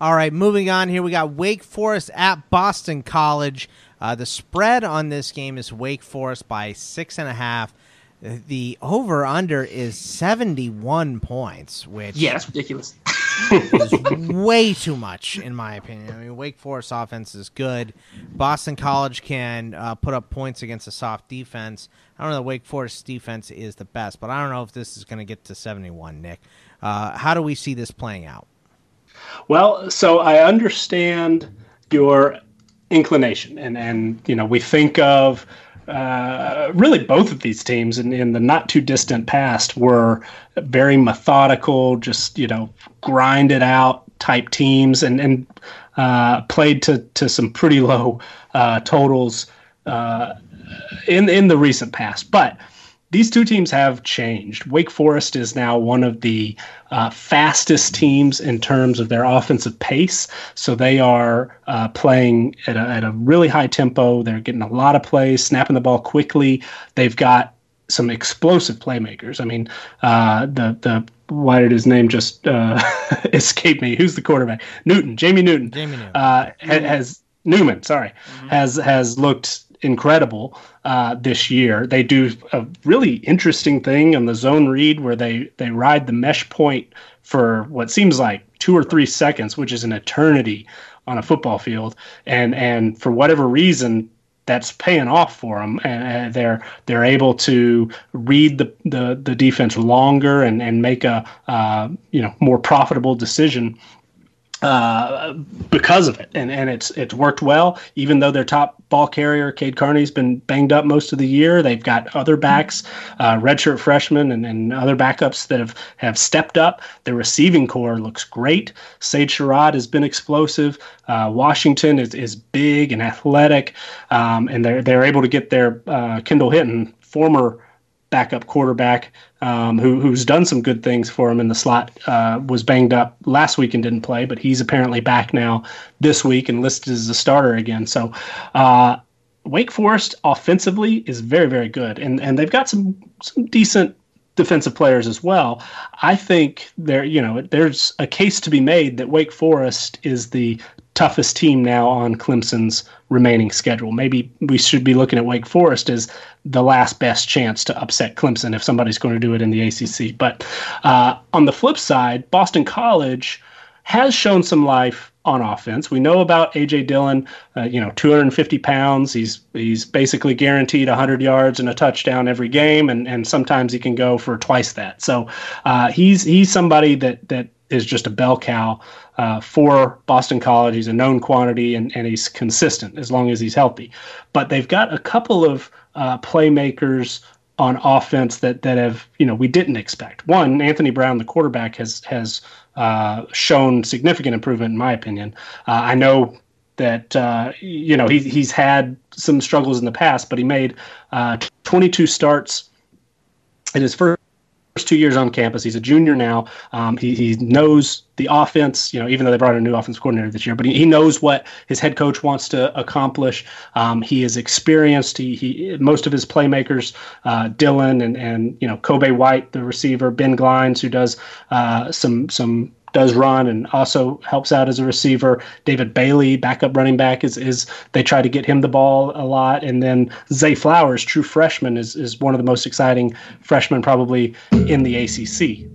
All right, moving on here, we got Wake Forest at Boston College. Uh, the spread on this game is Wake Forest by six and a half. The over under is seventy one points, which yeah, that's ridiculous. is way too much, in my opinion. I mean, Wake Forest offense is good. Boston College can uh, put up points against a soft defense. I don't know. The Wake Forest defense is the best, but I don't know if this is going to get to 71. Nick, uh, how do we see this playing out? Well, so I understand your inclination, and and you know we think of uh, really both of these teams in, in the not too distant past were very methodical, just you know, grinded out type teams, and and uh, played to to some pretty low uh, totals uh, in in the recent past, but these two teams have changed. Wake Forest is now one of the uh, fastest teams in terms of their offensive pace. So they are uh, playing at a, at a really high tempo. They're getting a lot of plays, snapping the ball quickly. They've got some explosive playmakers. I mean, uh, the the why did his name just uh, escape me? Who's the quarterback? Newton, Jamie Newton. Jamie Newton uh, has Newman. Sorry, mm-hmm. has has looked incredible uh, this year. They do a really interesting thing in the zone read where they they ride the mesh point for what seems like two or three seconds, which is an eternity on a football field, and and for whatever reason. That's paying off for them, and they're they're able to read the, the, the defense longer and, and make a uh, you know more profitable decision uh, because of it, and and it's it's worked well. Even though their top ball carrier, Cade Carney's been banged up most of the year, they've got other backs, uh, redshirt freshmen, and, and other backups that have have stepped up. The receiving corps looks great. Sage Surratt has been explosive. Uh, Washington is, is big and athletic, um, and they're they're able to get their uh, Kendall Hinton, former backup quarterback um, who, who's done some good things for him in the slot, uh, was banged up last week and didn't play, but he's apparently back now this week and listed as a starter again. So, uh, Wake Forest offensively is very, very good, and and they've got some some decent defensive players as well. I think there, you know, there's a case to be made that Wake Forest is the toughest team now on Clemson's remaining schedule. Maybe we should be looking at Wake Forest as the last best chance to upset Clemson if somebody's going to do it in the ACC. But uh, on the flip side, Boston College has shown some life on offense. We know about AJ Dillon, uh, you know, 250 pounds. He's he's basically guaranteed 100 yards and a touchdown every game, and and sometimes he can go for twice that. So uh, he's he's somebody that that is just a bell cow uh, for Boston College. He's a known quantity and, and he's consistent as long as he's healthy. But they've got a couple of uh, playmakers on offense that that have you know we didn't expect. One, Anthony Brown, the quarterback, has has uh, shown significant improvement in my opinion. Uh, I know that uh, you know he, he's had some struggles in the past, but he made uh, 22 starts in his first two years on campus. He's a junior now. Um, he, he knows the offense, you know, even though they brought in a new offense coordinator this year, but he, he knows what his head coach wants to accomplish. Um, he is experienced. He, he most of his playmakers, uh, Dillon and and you know Kobay White, the receiver, Ben Glines, who does uh, some some does run and also helps out as a receiver. David Bailey, backup running back, is is they try to get him the ball a lot. And then Zay Flowers, true freshman, is is one of the most exciting freshmen probably in the ACC.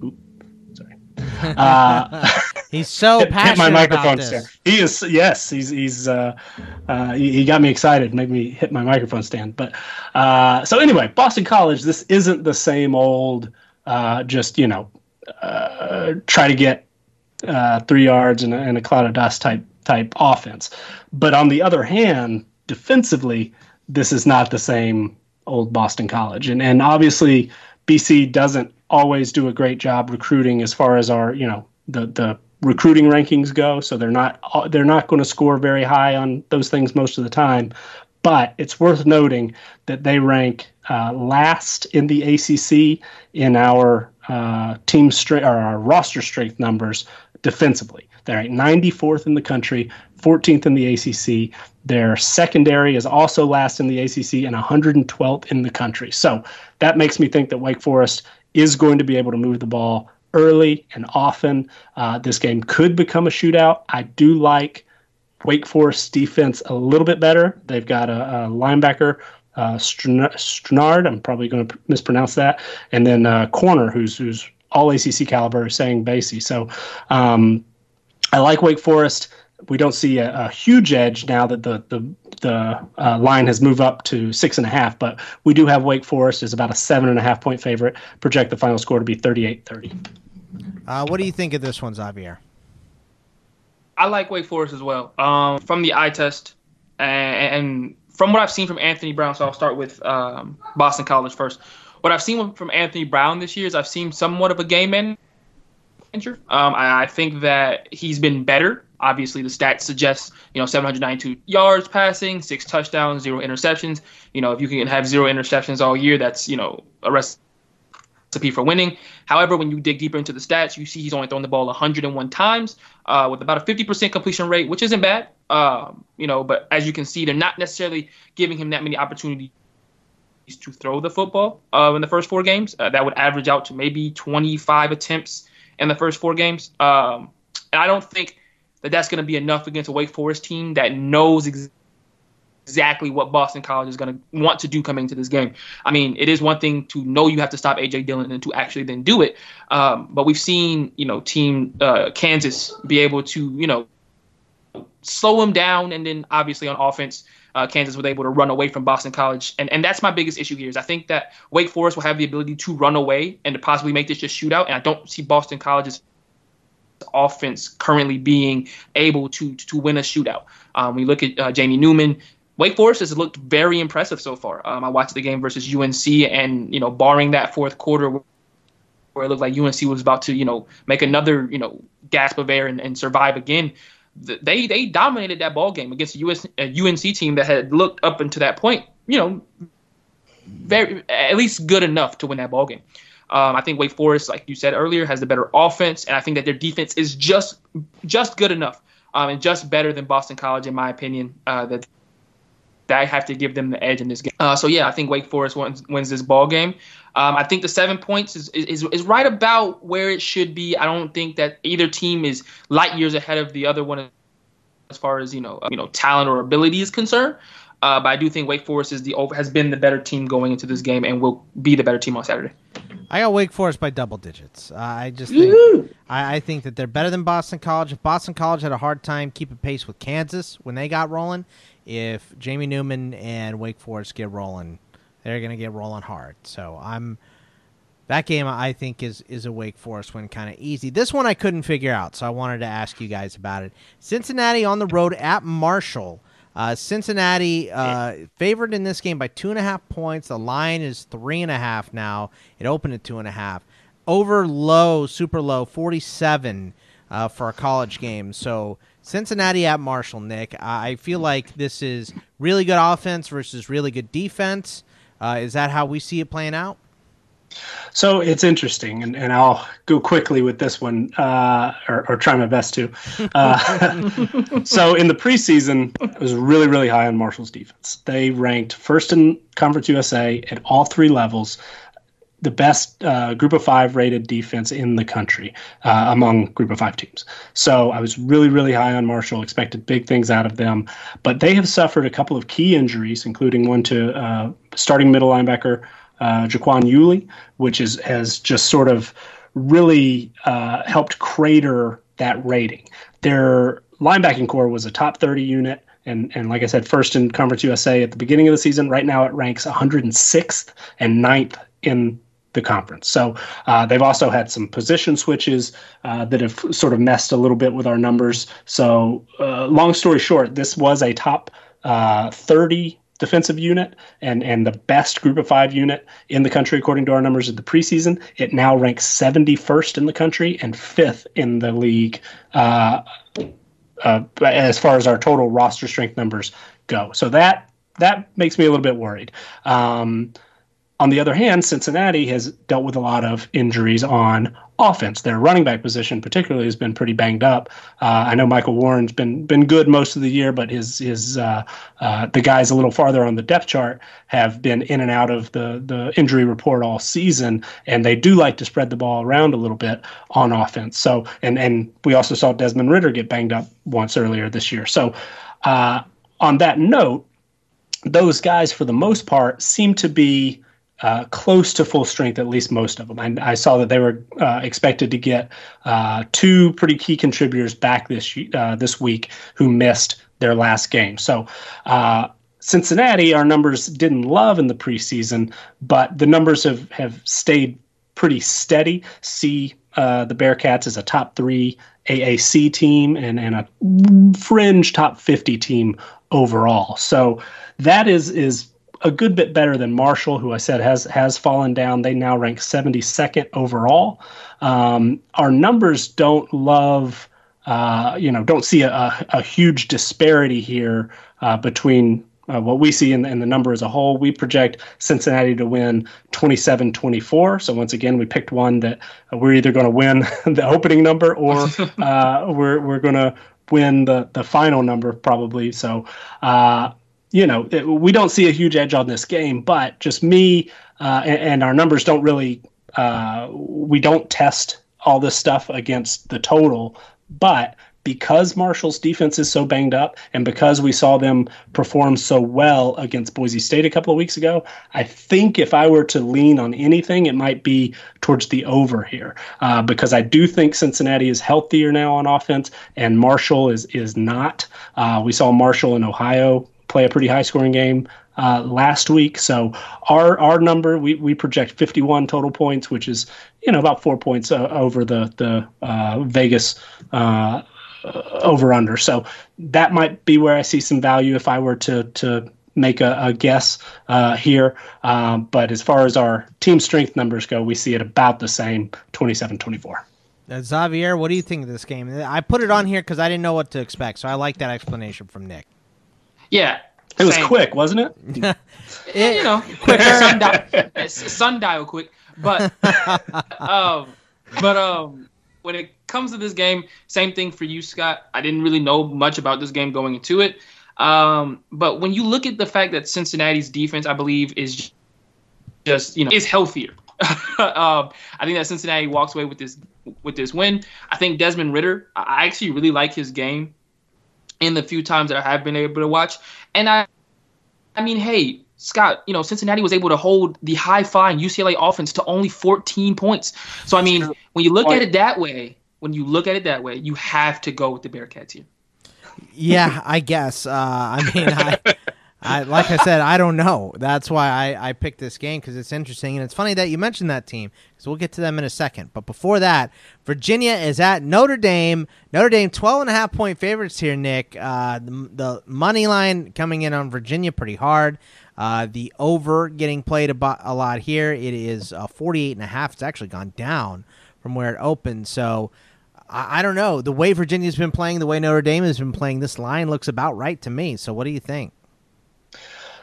sorry. Uh, he's so hit, passionate hit my microphone about this. He is yes, he's he's uh, uh, he, he, got me excited, made me hit my microphone stand. But uh, so anyway, Boston College. This isn't the same old uh, just you know uh, try to get uh, three yards and a, and a cloud of dust type type offense. But on the other hand, defensively, this is not the same old Boston College, and and obviously BC doesn't always do a great job recruiting as far as our you know the the recruiting rankings go. So they're not they're not going to score very high on those things most of the time. But it's worth noting that they rank uh, last in the ACC in our uh, team strength or our roster strength numbers defensively. They're at 94th in the country, 14th in the ACC. Their secondary is also last in the ACC and 112th in the country. So that makes me think that Wake Forest is going to be able to move the ball early and often. Uh, this game could become a shootout. I do like Wake Forest defense a little bit better. They've got a, a linebacker, uh, Strnad. I'm probably going to mispronounce that, and then uh, corner, who's who's all ACC caliber, Essang Bassey. So um, I like Wake Forest. We don't see a, a huge edge now that the the the uh, line has moved up to six and a half, but we do have Wake Forest as about a seven and a half point favorite. Project the final score to be 38-30. Uh, what do you think of this one, Xavier? I like Wake Forest as well. Um, from the eye test, and, and, from what I've seen from Anthony Brown, so I'll start with um, Boston College first. What I've seen from Anthony Brown this year is I've seen somewhat of a game manager. Um, I, I think that he's been better. Obviously, the stats suggest you know 792 yards passing, six touchdowns, zero interceptions. You know, if you can have zero interceptions all year, that's you know a rest recipe for winning. However, when you dig deeper into the stats, you see he's only thrown the ball 101 times uh, with about a 50% completion rate, which isn't bad. Um, you know, but as you can see, they're not necessarily giving him that many opportunities to throw the football uh, in the first four games. Uh, that would average out to maybe 25 attempts in the first four games. Um, and I don't think that that's going to be enough against a Wake Forest team that knows exactly exactly what Boston College is going to want to do coming to this game. I mean, it is one thing to know you have to stop AJ Dillon and to actually then do it. Um, but we've seen, you know, team uh, Kansas be able to, you know, slow him down, and then obviously on offense. Uh, Kansas was able to run away from Boston College, and and that's my biggest issue here. Is I think that Wake Forest will have the ability to run away and to possibly make this just shootout, and I don't see Boston College's offense currently being able to to, win a shootout. Um, we look at uh, Jamie Newman. Wake Forest has looked very impressive so far. Um, I watched the game versus UNC, and you know, barring that fourth quarter where it looked like UNC was about to, you know, make another, you know, gasp of air and, and survive again, they they dominated that ball game against a, US, a UNC team that had looked up until that point, you know, very at least good enough to win that ball game. Um, I think Wake Forest, like you said earlier, has the better offense, and I think that their defense is just just good enough um, and just better than Boston College, in my opinion. Uh, that that I have to give them the edge in this game. Uh, so yeah, I think Wake Forest wins, wins this ball game. Um, I think the seven points is, is is right about where it should be. I don't think that either team is light years ahead of the other one as far as you know you know talent or ability is concerned. Uh, but I do think Wake Forest is the has been the better team going into this game and will be the better team on Saturday. I got Wake Forest by double digits. Uh, I just think I, I, think that they're better than Boston College. If Boston College had a hard time keeping pace with Kansas when they got rolling, if Jamie Newman and Wake Forest get rolling, they're going to get rolling hard. So I'm that game I think is is a Wake Forest win, kind of easy. This one I couldn't figure out, so I wanted to ask you guys about it. Cincinnati on the road at Marshall. Uh, Cincinnati uh, favored in this game by two and a half points. The line is three and a half now. It opened at two and a half. Over low, super low, forty-seven uh, for a college game. So Cincinnati at Marshall, Nick. I feel like this is really good offense versus really good defense. Uh, is that how we see it playing out? So it's interesting, and, and I'll go quickly with this one, uh, or, or, try my best to. Uh, so in the preseason, it was really, really high on Marshall's defense. They ranked first in Conference USA at all three levels the best uh, group of five rated defense in the country uh, among group of five teams. So I was really, really high on Marshall, expected big things out of them. But they have suffered a couple of key injuries, including one to uh, starting middle linebacker uh, Jaquan Yulee, which is, has just sort of really uh, helped crater that rating. Their linebacking corps was a top 30 unit. And, and like I said, first in Conference USA at the beginning of the season. Right now, it ranks 106th and 9th in the conference. So uh, they've also had some position switches uh, that have sort of messed a little bit with our numbers. So, uh, long story short, this was a top uh, 30 defensive unit and, and the best group of five unit in the country, according to our numbers of the preseason. It now ranks 71st in the country and fifth in the league. Uh, uh, as far as our total roster strength numbers go, so that that makes me a little bit worried. Um, on the other hand, Cincinnati has dealt with a lot of injuries on offense. Their running back position, particularly, has been pretty banged up. Uh, I know Michael Warren's been been good most of the year, but his his uh, uh, the guys a little farther on the depth chart have been in and out of the the injury report all season, and they do like to spread the ball around a little bit on offense. So, and and we also saw Desmond Ridder get banged up once earlier this year. So, uh, on that note, those guys for the most part seem to be uh, close to full strength, at least most of them. I, I saw that they were uh, expected to get uh, two pretty key contributors back this uh, this week who missed their last game. So. Uh, Cincinnati, our numbers didn't love in the preseason, but the numbers have, have stayed pretty steady. See uh, the Bearcats as a top three AAC team and, and a fringe top 50 team overall. So that is is a good bit better than Marshall, who I said has has fallen down. They now rank 72nd overall. Um, our numbers don't love, uh, you know, don't see a, a, huge disparity here uh, between uh, what we see in the, in the, number as a whole. We project Cincinnati to win 27 24. So, once again, we picked one that we're either going to win the opening number or uh, we're, we're going to win the, the final number, probably. So, uh, you know, we don't see a huge edge on this game, but just me uh, and, and, our numbers don't really, uh, we don't test all this stuff against the total. But because Marshall's defense is so banged up and because we saw them perform so well against Boise State a couple of weeks ago, I think if I were to lean on anything, it might be towards the over here uh, because I do think Cincinnati is healthier now on offense and Marshall is is not. Uh, we saw Marshall in Ohio play a pretty high scoring game uh, last week. So our our number we, we project 51 total points, which is you know about four points uh, over the the uh, Vegas uh, over under. So that might be where I see some value if I were to to make a, a guess uh, here. Um, but as far as our team strength numbers go, we see it about the same 27 24. Uh, Xavier, what do you think of this game? I put it on here because I didn't know what to expect, so I like that explanation from Nick. Yeah. It was quick, wasn't it? it you know, quick sundial, sundial quick. But um, but um, when it comes to this game, same thing for you, Scott. I didn't really know much about this game going into it. Um, but when you look at the fact that Cincinnati's defense, I believe, is just you know is healthier. um, I think that Cincinnati walks away with this with this win. I think Desmond Ridder. I actually really like his game in the few times that I have been able to watch. And I, I mean, hey, Scott, you know, Cincinnati was able to hold the high flying UCLA offense to only 14 points. So I mean, when you look at it that way, when you look at it that way, you have to go with the Bearcats here. Yeah, I guess. Uh, I mean, I, I, like I said, I don't know. That's why I, I picked this game because it's interesting. And it's funny that you mentioned that team because we'll get to them in a second. But before that, Virginia is at Notre Dame. Notre Dame, 12 and a half point favorites here, Nick. Uh, the, the, money line coming in on Virginia pretty hard. Uh, the over getting played a, a lot here. It is uh, 48 and a half. It's actually gone down from where it opened. So I don't know. The way Virginia's been playing, the way Notre Dame has been playing, this line looks about right to me. So what do you think?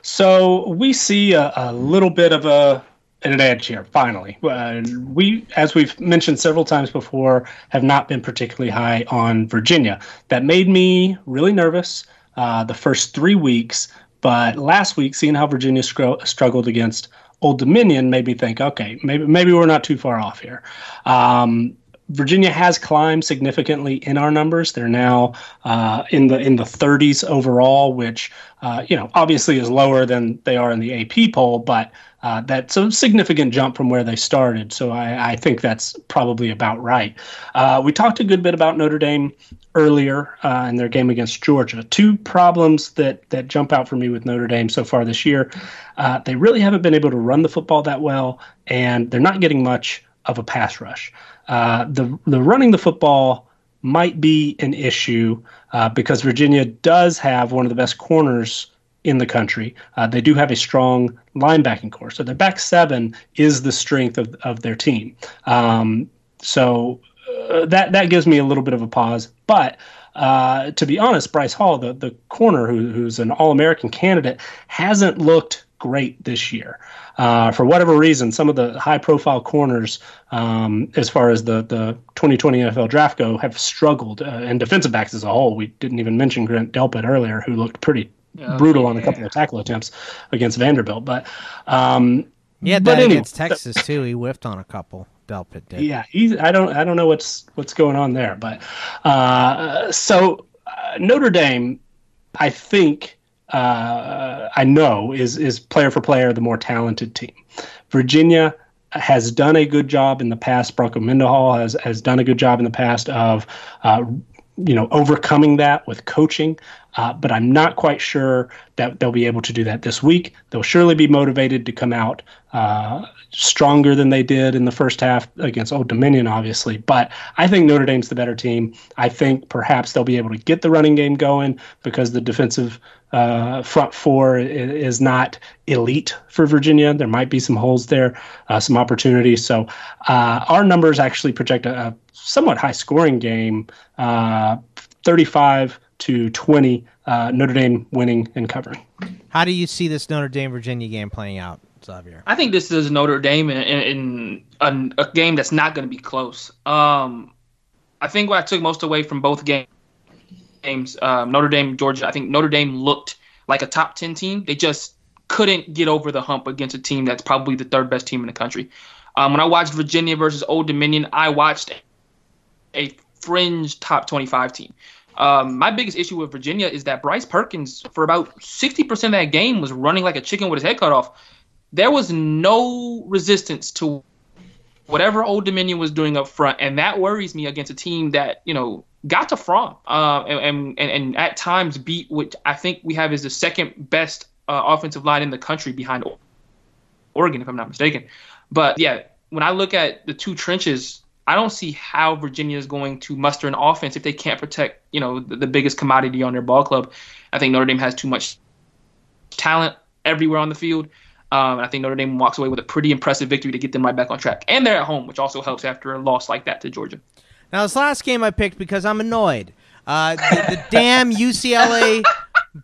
So we see a, a little bit of a an edge here. Finally, uh, we, as we've mentioned several times before, have not been particularly high on Virginia. That made me really nervous uh, the first three weeks. But last week, seeing how Virginia scr- struggled against Old Dominion made me think, okay, maybe maybe we're not too far off here. Um, Virginia has climbed significantly in our numbers. They're now uh, in the in the 30s overall, which uh, you know obviously is lower than they are in the AP poll, but uh, that's a significant jump from where they started. So I, I think that's probably about right. Uh, we talked a good bit about Notre Dame earlier uh, in their game against Georgia. Two problems that that jump out for me with Notre Dame so far this year: uh, they really haven't been able to run the football that well, and they're not getting much of a pass rush. Uh, the the running the football might be an issue uh, because Virginia does have one of the best corners in the country. Uh, they do have a strong linebacking corps. So their back seven is the strength of, of their team. Um, so uh, that that gives me a little bit of a pause. But uh, to be honest, Bryce Hall, the, the corner who, who's an All American candidate, hasn't looked great this year. Uh, for whatever reason, some of the high profile corners, um, as far as the, the 2020 NFL draft go, have struggled. Uh, and defensive backs as a whole, we didn't even mention Grant Delpit earlier, who looked pretty oh, brutal yeah. on a couple of tackle attempts against Vanderbilt. But um, yeah, that anyway, against Texas too. He whiffed on a couple. Delpit did. Yeah, he's. I don't. I don't know what's what's going on there, but uh, so uh, Notre Dame, I think. Uh, I know is is player for player the more talented team. Virginia has done a good job in the past. Bronco Mendenhall has has done a good job in the past of uh, you know overcoming that with coaching uh, but i'm not quite sure that they'll be able to do that this week they'll surely be motivated to come out uh, stronger than they did in the first half against old dominion obviously but i think notre dame's the better team i think perhaps they'll be able to get the running game going because the defensive uh, front four is not elite for Virginia. There might be some holes there, uh, some opportunities. So uh, our numbers actually project a, a somewhat high scoring game, uh, 35 to 20, uh, Notre Dame winning and covering. How do you see this Notre Dame Virginia game playing out? Xavier? I think this is Notre Dame in, in, in a, a, game that's not going to be close. Um, I think what I took most away from both games games, um, Notre Dame, Georgia, I think Notre Dame looked like a top 10 team. They just couldn't get over the hump against a team that's probably the third best team in the country. Um, when I watched Virginia versus Old Dominion, I watched a fringe top 25 team. Um, my biggest issue with Virginia is that Bryce Perkins, for about 60% of that game, was running like a chicken with his head cut off. There was no resistance to whatever Old Dominion was doing up front, and that worries me against a team that you know got to Fromm uh, and, and and at times beat what I think we have is the second best uh, offensive line in the country behind Oregon, if I'm not mistaken. But yeah, when I look at the two trenches, I don't see how Virginia is going to muster an offense if they can't protect you know the, the biggest commodity on their ball club. I think Notre Dame has too much talent everywhere on the field. Um, I think Notre Dame walks away with a pretty impressive victory to get them right back on track. And they're at home, which also helps after a loss like that to Georgia. Now, this last game I picked because I'm annoyed. Uh, the, the damn UCLA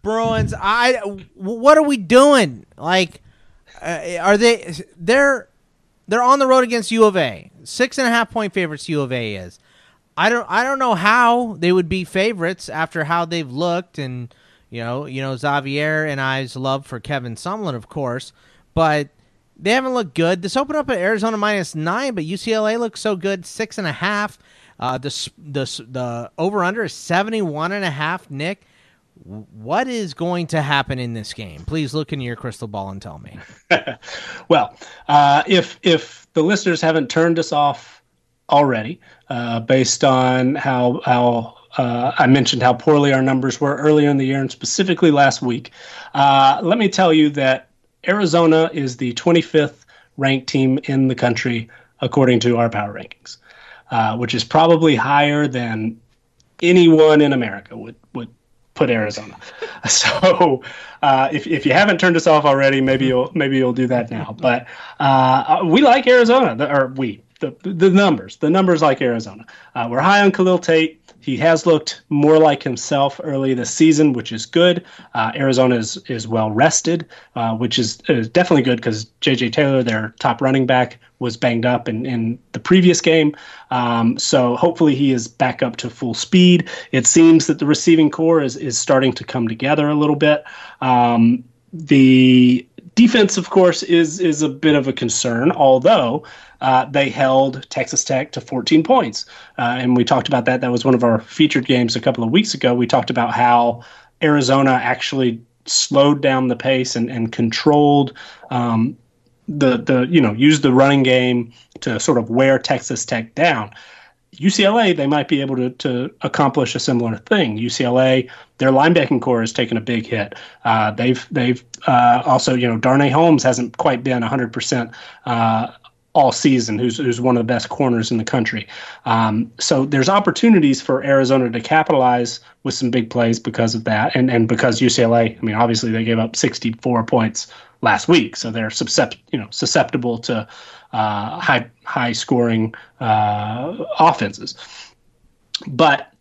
Bruins. I. What are we doing? Like, uh, are they? They're they're on the road against U of A. Six and a half point favorites. U of A is. I don't. I don't know how they would be favorites after how they've looked, and you know, you know Xavier and I's love for Kevin Sumlin, of course but they haven't looked good. This opened up at Arizona minus nine, but UCLA looks so good, six and a half. Uh, the the the over under is seventy one and a half. Nick, what is going to happen in this game? Please look into your crystal ball and tell me. well, uh, if if the listeners haven't turned us off already, uh, based on how how uh, I mentioned how poorly our numbers were earlier in the year and specifically last week. Uh, let me tell you that Arizona is the 25th ranked team in the country according to our power rankings, uh, which is probably higher than anyone in America would would put Arizona. So uh, if if you haven't turned us off already, maybe you'll maybe you'll do that now. But uh, we like Arizona, or we the the numbers the numbers like Arizona. Uh, we're high on Khalil Tate. He has looked more like himself early this season, which is good. Uh, Arizona is, is well rested, uh, which is, is, definitely good because J.J. Taylor, their top running back, was banged up in, in the previous game. Um, so hopefully he is back up to full speed. It seems that the receiving corps is, is starting to come together a little bit. Um, the defense, of course, is is a bit of a concern. Although uh, they held Texas Tech to 14 points, uh, and we talked about that. That was one of our featured games a couple of weeks ago. We talked about how Arizona actually slowed down the pace and, and controlled um, the the you know used the running game to sort of wear Texas Tech down. UCLA, they might be able to, to accomplish a similar thing. UCLA, their linebacking corps has taken a big hit. Uh, they've they've uh, also you know Darnay Holmes hasn't quite been 100 uh, percent all season, who's who's one of the best corners in the country. Um, so there's opportunities for Arizona to capitalize with some big plays because of that, and and because UCLA, I mean, obviously they gave up 64 points last week, so they're suscept, you know susceptible to uh, high high scoring uh, offenses. But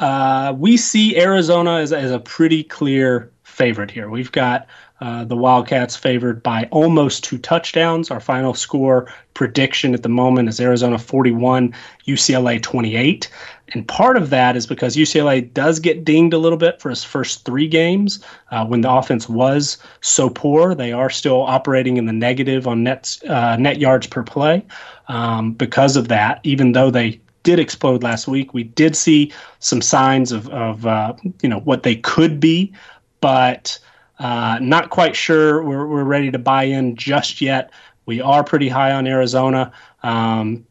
uh, we see Arizona as, as a pretty clear favorite here. We've got uh, the Wildcats favored by almost two touchdowns. Our final score prediction at the moment is Arizona 41, UCLA 28. And part of that is because UCLA does get dinged a little bit for his first three games uh, when the offense was so poor. They are still operating in the negative on net, uh, net yards per play. Um, because of that, even though they did explode last week, we did see some signs of, of uh, you know what they could be, but uh, not quite sure we're, we're ready to buy in just yet. We are pretty high on Arizona, um,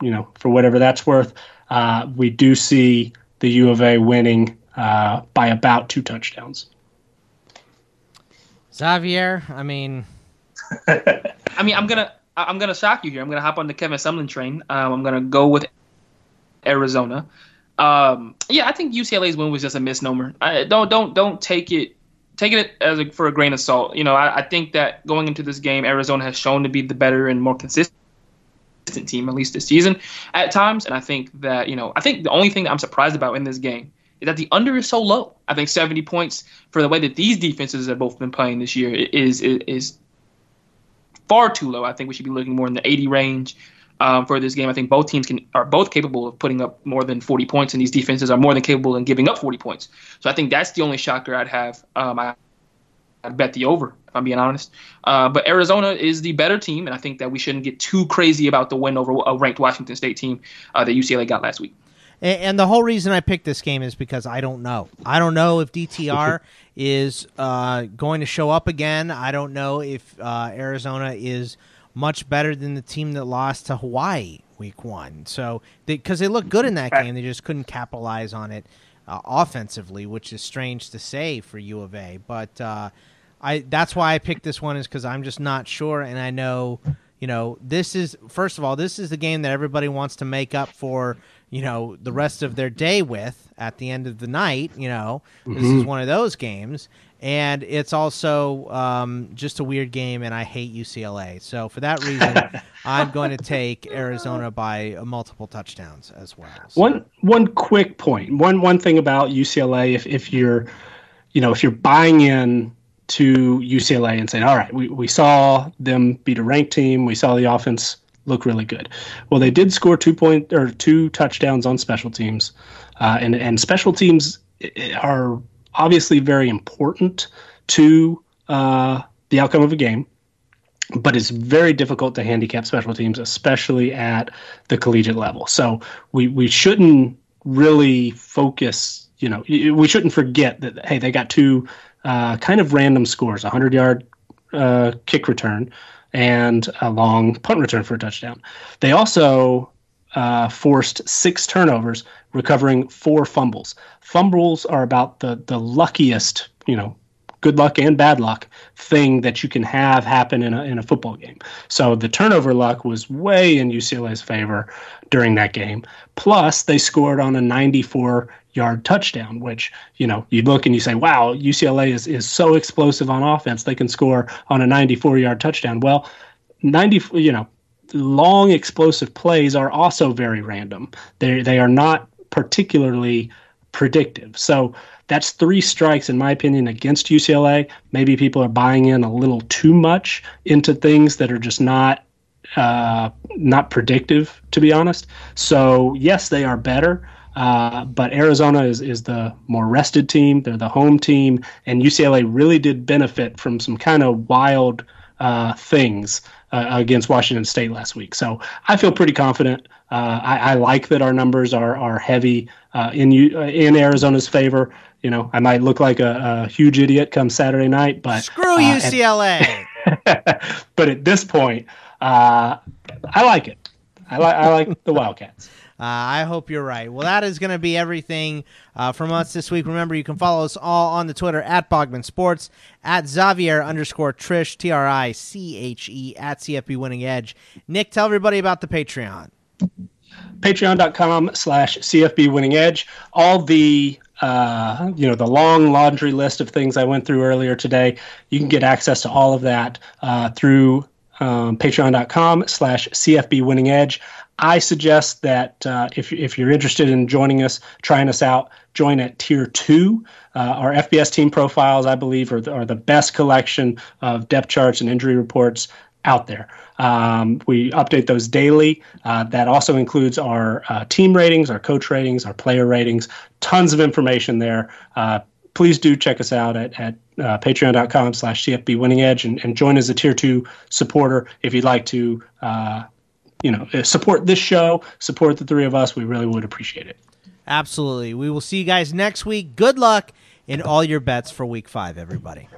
you know, for whatever that's worth. Uh, we do see the U of A winning uh, by about two touchdowns. Xavier, I mean, I mean, I'm gonna I'm gonna shock you here. I'm gonna hop on the Kevin Sumlin train. Um, I'm gonna go with Arizona. Um, yeah, I think UCLA's win was just a misnomer. I, don't don't don't take it taking it as a, for a grain of salt. You know, I, I, think that going into this game, Arizona has shown to be the better and more consistent team, at least this season, at times. And I think that you know, I think the only thing that I'm surprised about in this game is that the under is so low. I think 70 points for the way that these defenses have both been playing this year is is, is far too low. I think we should be looking more in the 80 range um, for this game. I think both teams can are both capable of putting up more than 40 points, and these defenses are more than capable in giving up 40 points. So I think that's the only shocker I'd have. Um, I, I'd bet the over, if I'm being honest. Uh, but Arizona is the better team, and I think that we shouldn't get too crazy about the win over a ranked Washington State team uh, that UCLA got last week. And the whole reason I picked this game is because I don't know. I don't know if DTR is uh, going to show up again. I don't know if uh, Arizona is much better than the team that lost to Hawaii week one. So because they, they looked good in that game, they just couldn't capitalize on it uh, offensively, which is strange to say for U of A. But uh, I that's why I picked this one is because I'm just not sure, and I know you know this is first of all this is the game that everybody wants to make up for you know the rest of their day with at the end of the night. You know mm-hmm. this is mm-hmm. one of those games, and it's also um, just a weird game, and I hate UCLA. So for that reason, I'm going to take Arizona by multiple touchdowns as well. So. One one quick point. One one thing about UCLA, if if you're, you know, if you're buying in to UCLA and saying, all right, we, we saw them beat a ranked team, we saw the offense look really good. Well, they did score two point or two touchdowns on special teams, uh, and and special teams are obviously very important to uh, the outcome of a game, but it's very difficult to handicap special teams, especially at the collegiate level. So we, we shouldn't really focus, you know, we shouldn't forget that, hey, they got two uh, kind of random scores a 100 yard uh, kick return and a long punt return for a touchdown. They also uh, forced six turnovers, recovering four fumbles. Fumbles are about the the luckiest, you know, good luck and bad luck thing that you can have happen in a in a football game. So the turnover luck was way in UCLA's favor during that game. Plus, they scored on a 94 yard touchdown, which you know you look and you say, "Wow, UCLA is is so explosive on offense; they can score on a 94 yard touchdown." Well, 90, you know, long explosive plays are also very random. They they are not particularly predictive. So that's three strikes in my opinion against UCLA. Maybe people are buying in a little too much into things that are just not uh, not predictive, to be honest. So yes, they are better. Uh, but Arizona is, is the more rested team. They're the home team, and UCLA really did benefit from some kind of wild uh, things uh, against Washington State last week. So I feel pretty confident. Uh, I, I, like that our numbers are are heavy uh, in in Arizona's favor. You know, I might look like a, a huge idiot come Saturday night, but screw UCLA. but at this point, I like it. I like I like the Wildcats. Uh, I hope you're right. Well, that is going to be everything uh, from us this week. Remember, you can follow us all on the Twitter at Bogman Sports, at Xavier underscore Triche, T R I C H E, at CFB Winning Edge. Nick, tell everybody about the Patreon. Patreon.com slash CFB Winning Edge. All the uh, you know the long laundry list of things I went through earlier today. You can get access to all of that uh, through um, patreon.com slash cfb winning edge i suggest that uh, if, if you're interested in joining us trying us out join at tier two. Uh, our fbs team profiles i believe are the, are the best collection of depth charts and injury reports out there. Um, we update those daily. Uh, that also includes our uh, team ratings our coach ratings our player ratings tons of information there. Uh, please do check us out at, at uh, patreon.com slash cfb winning edge and, and, join as a tier two supporter if you'd like to uh, you know uh, support this show support the three of us we really would appreciate it. Absolutely. We will see you guys next week. Good luck in all your bets for week five everybody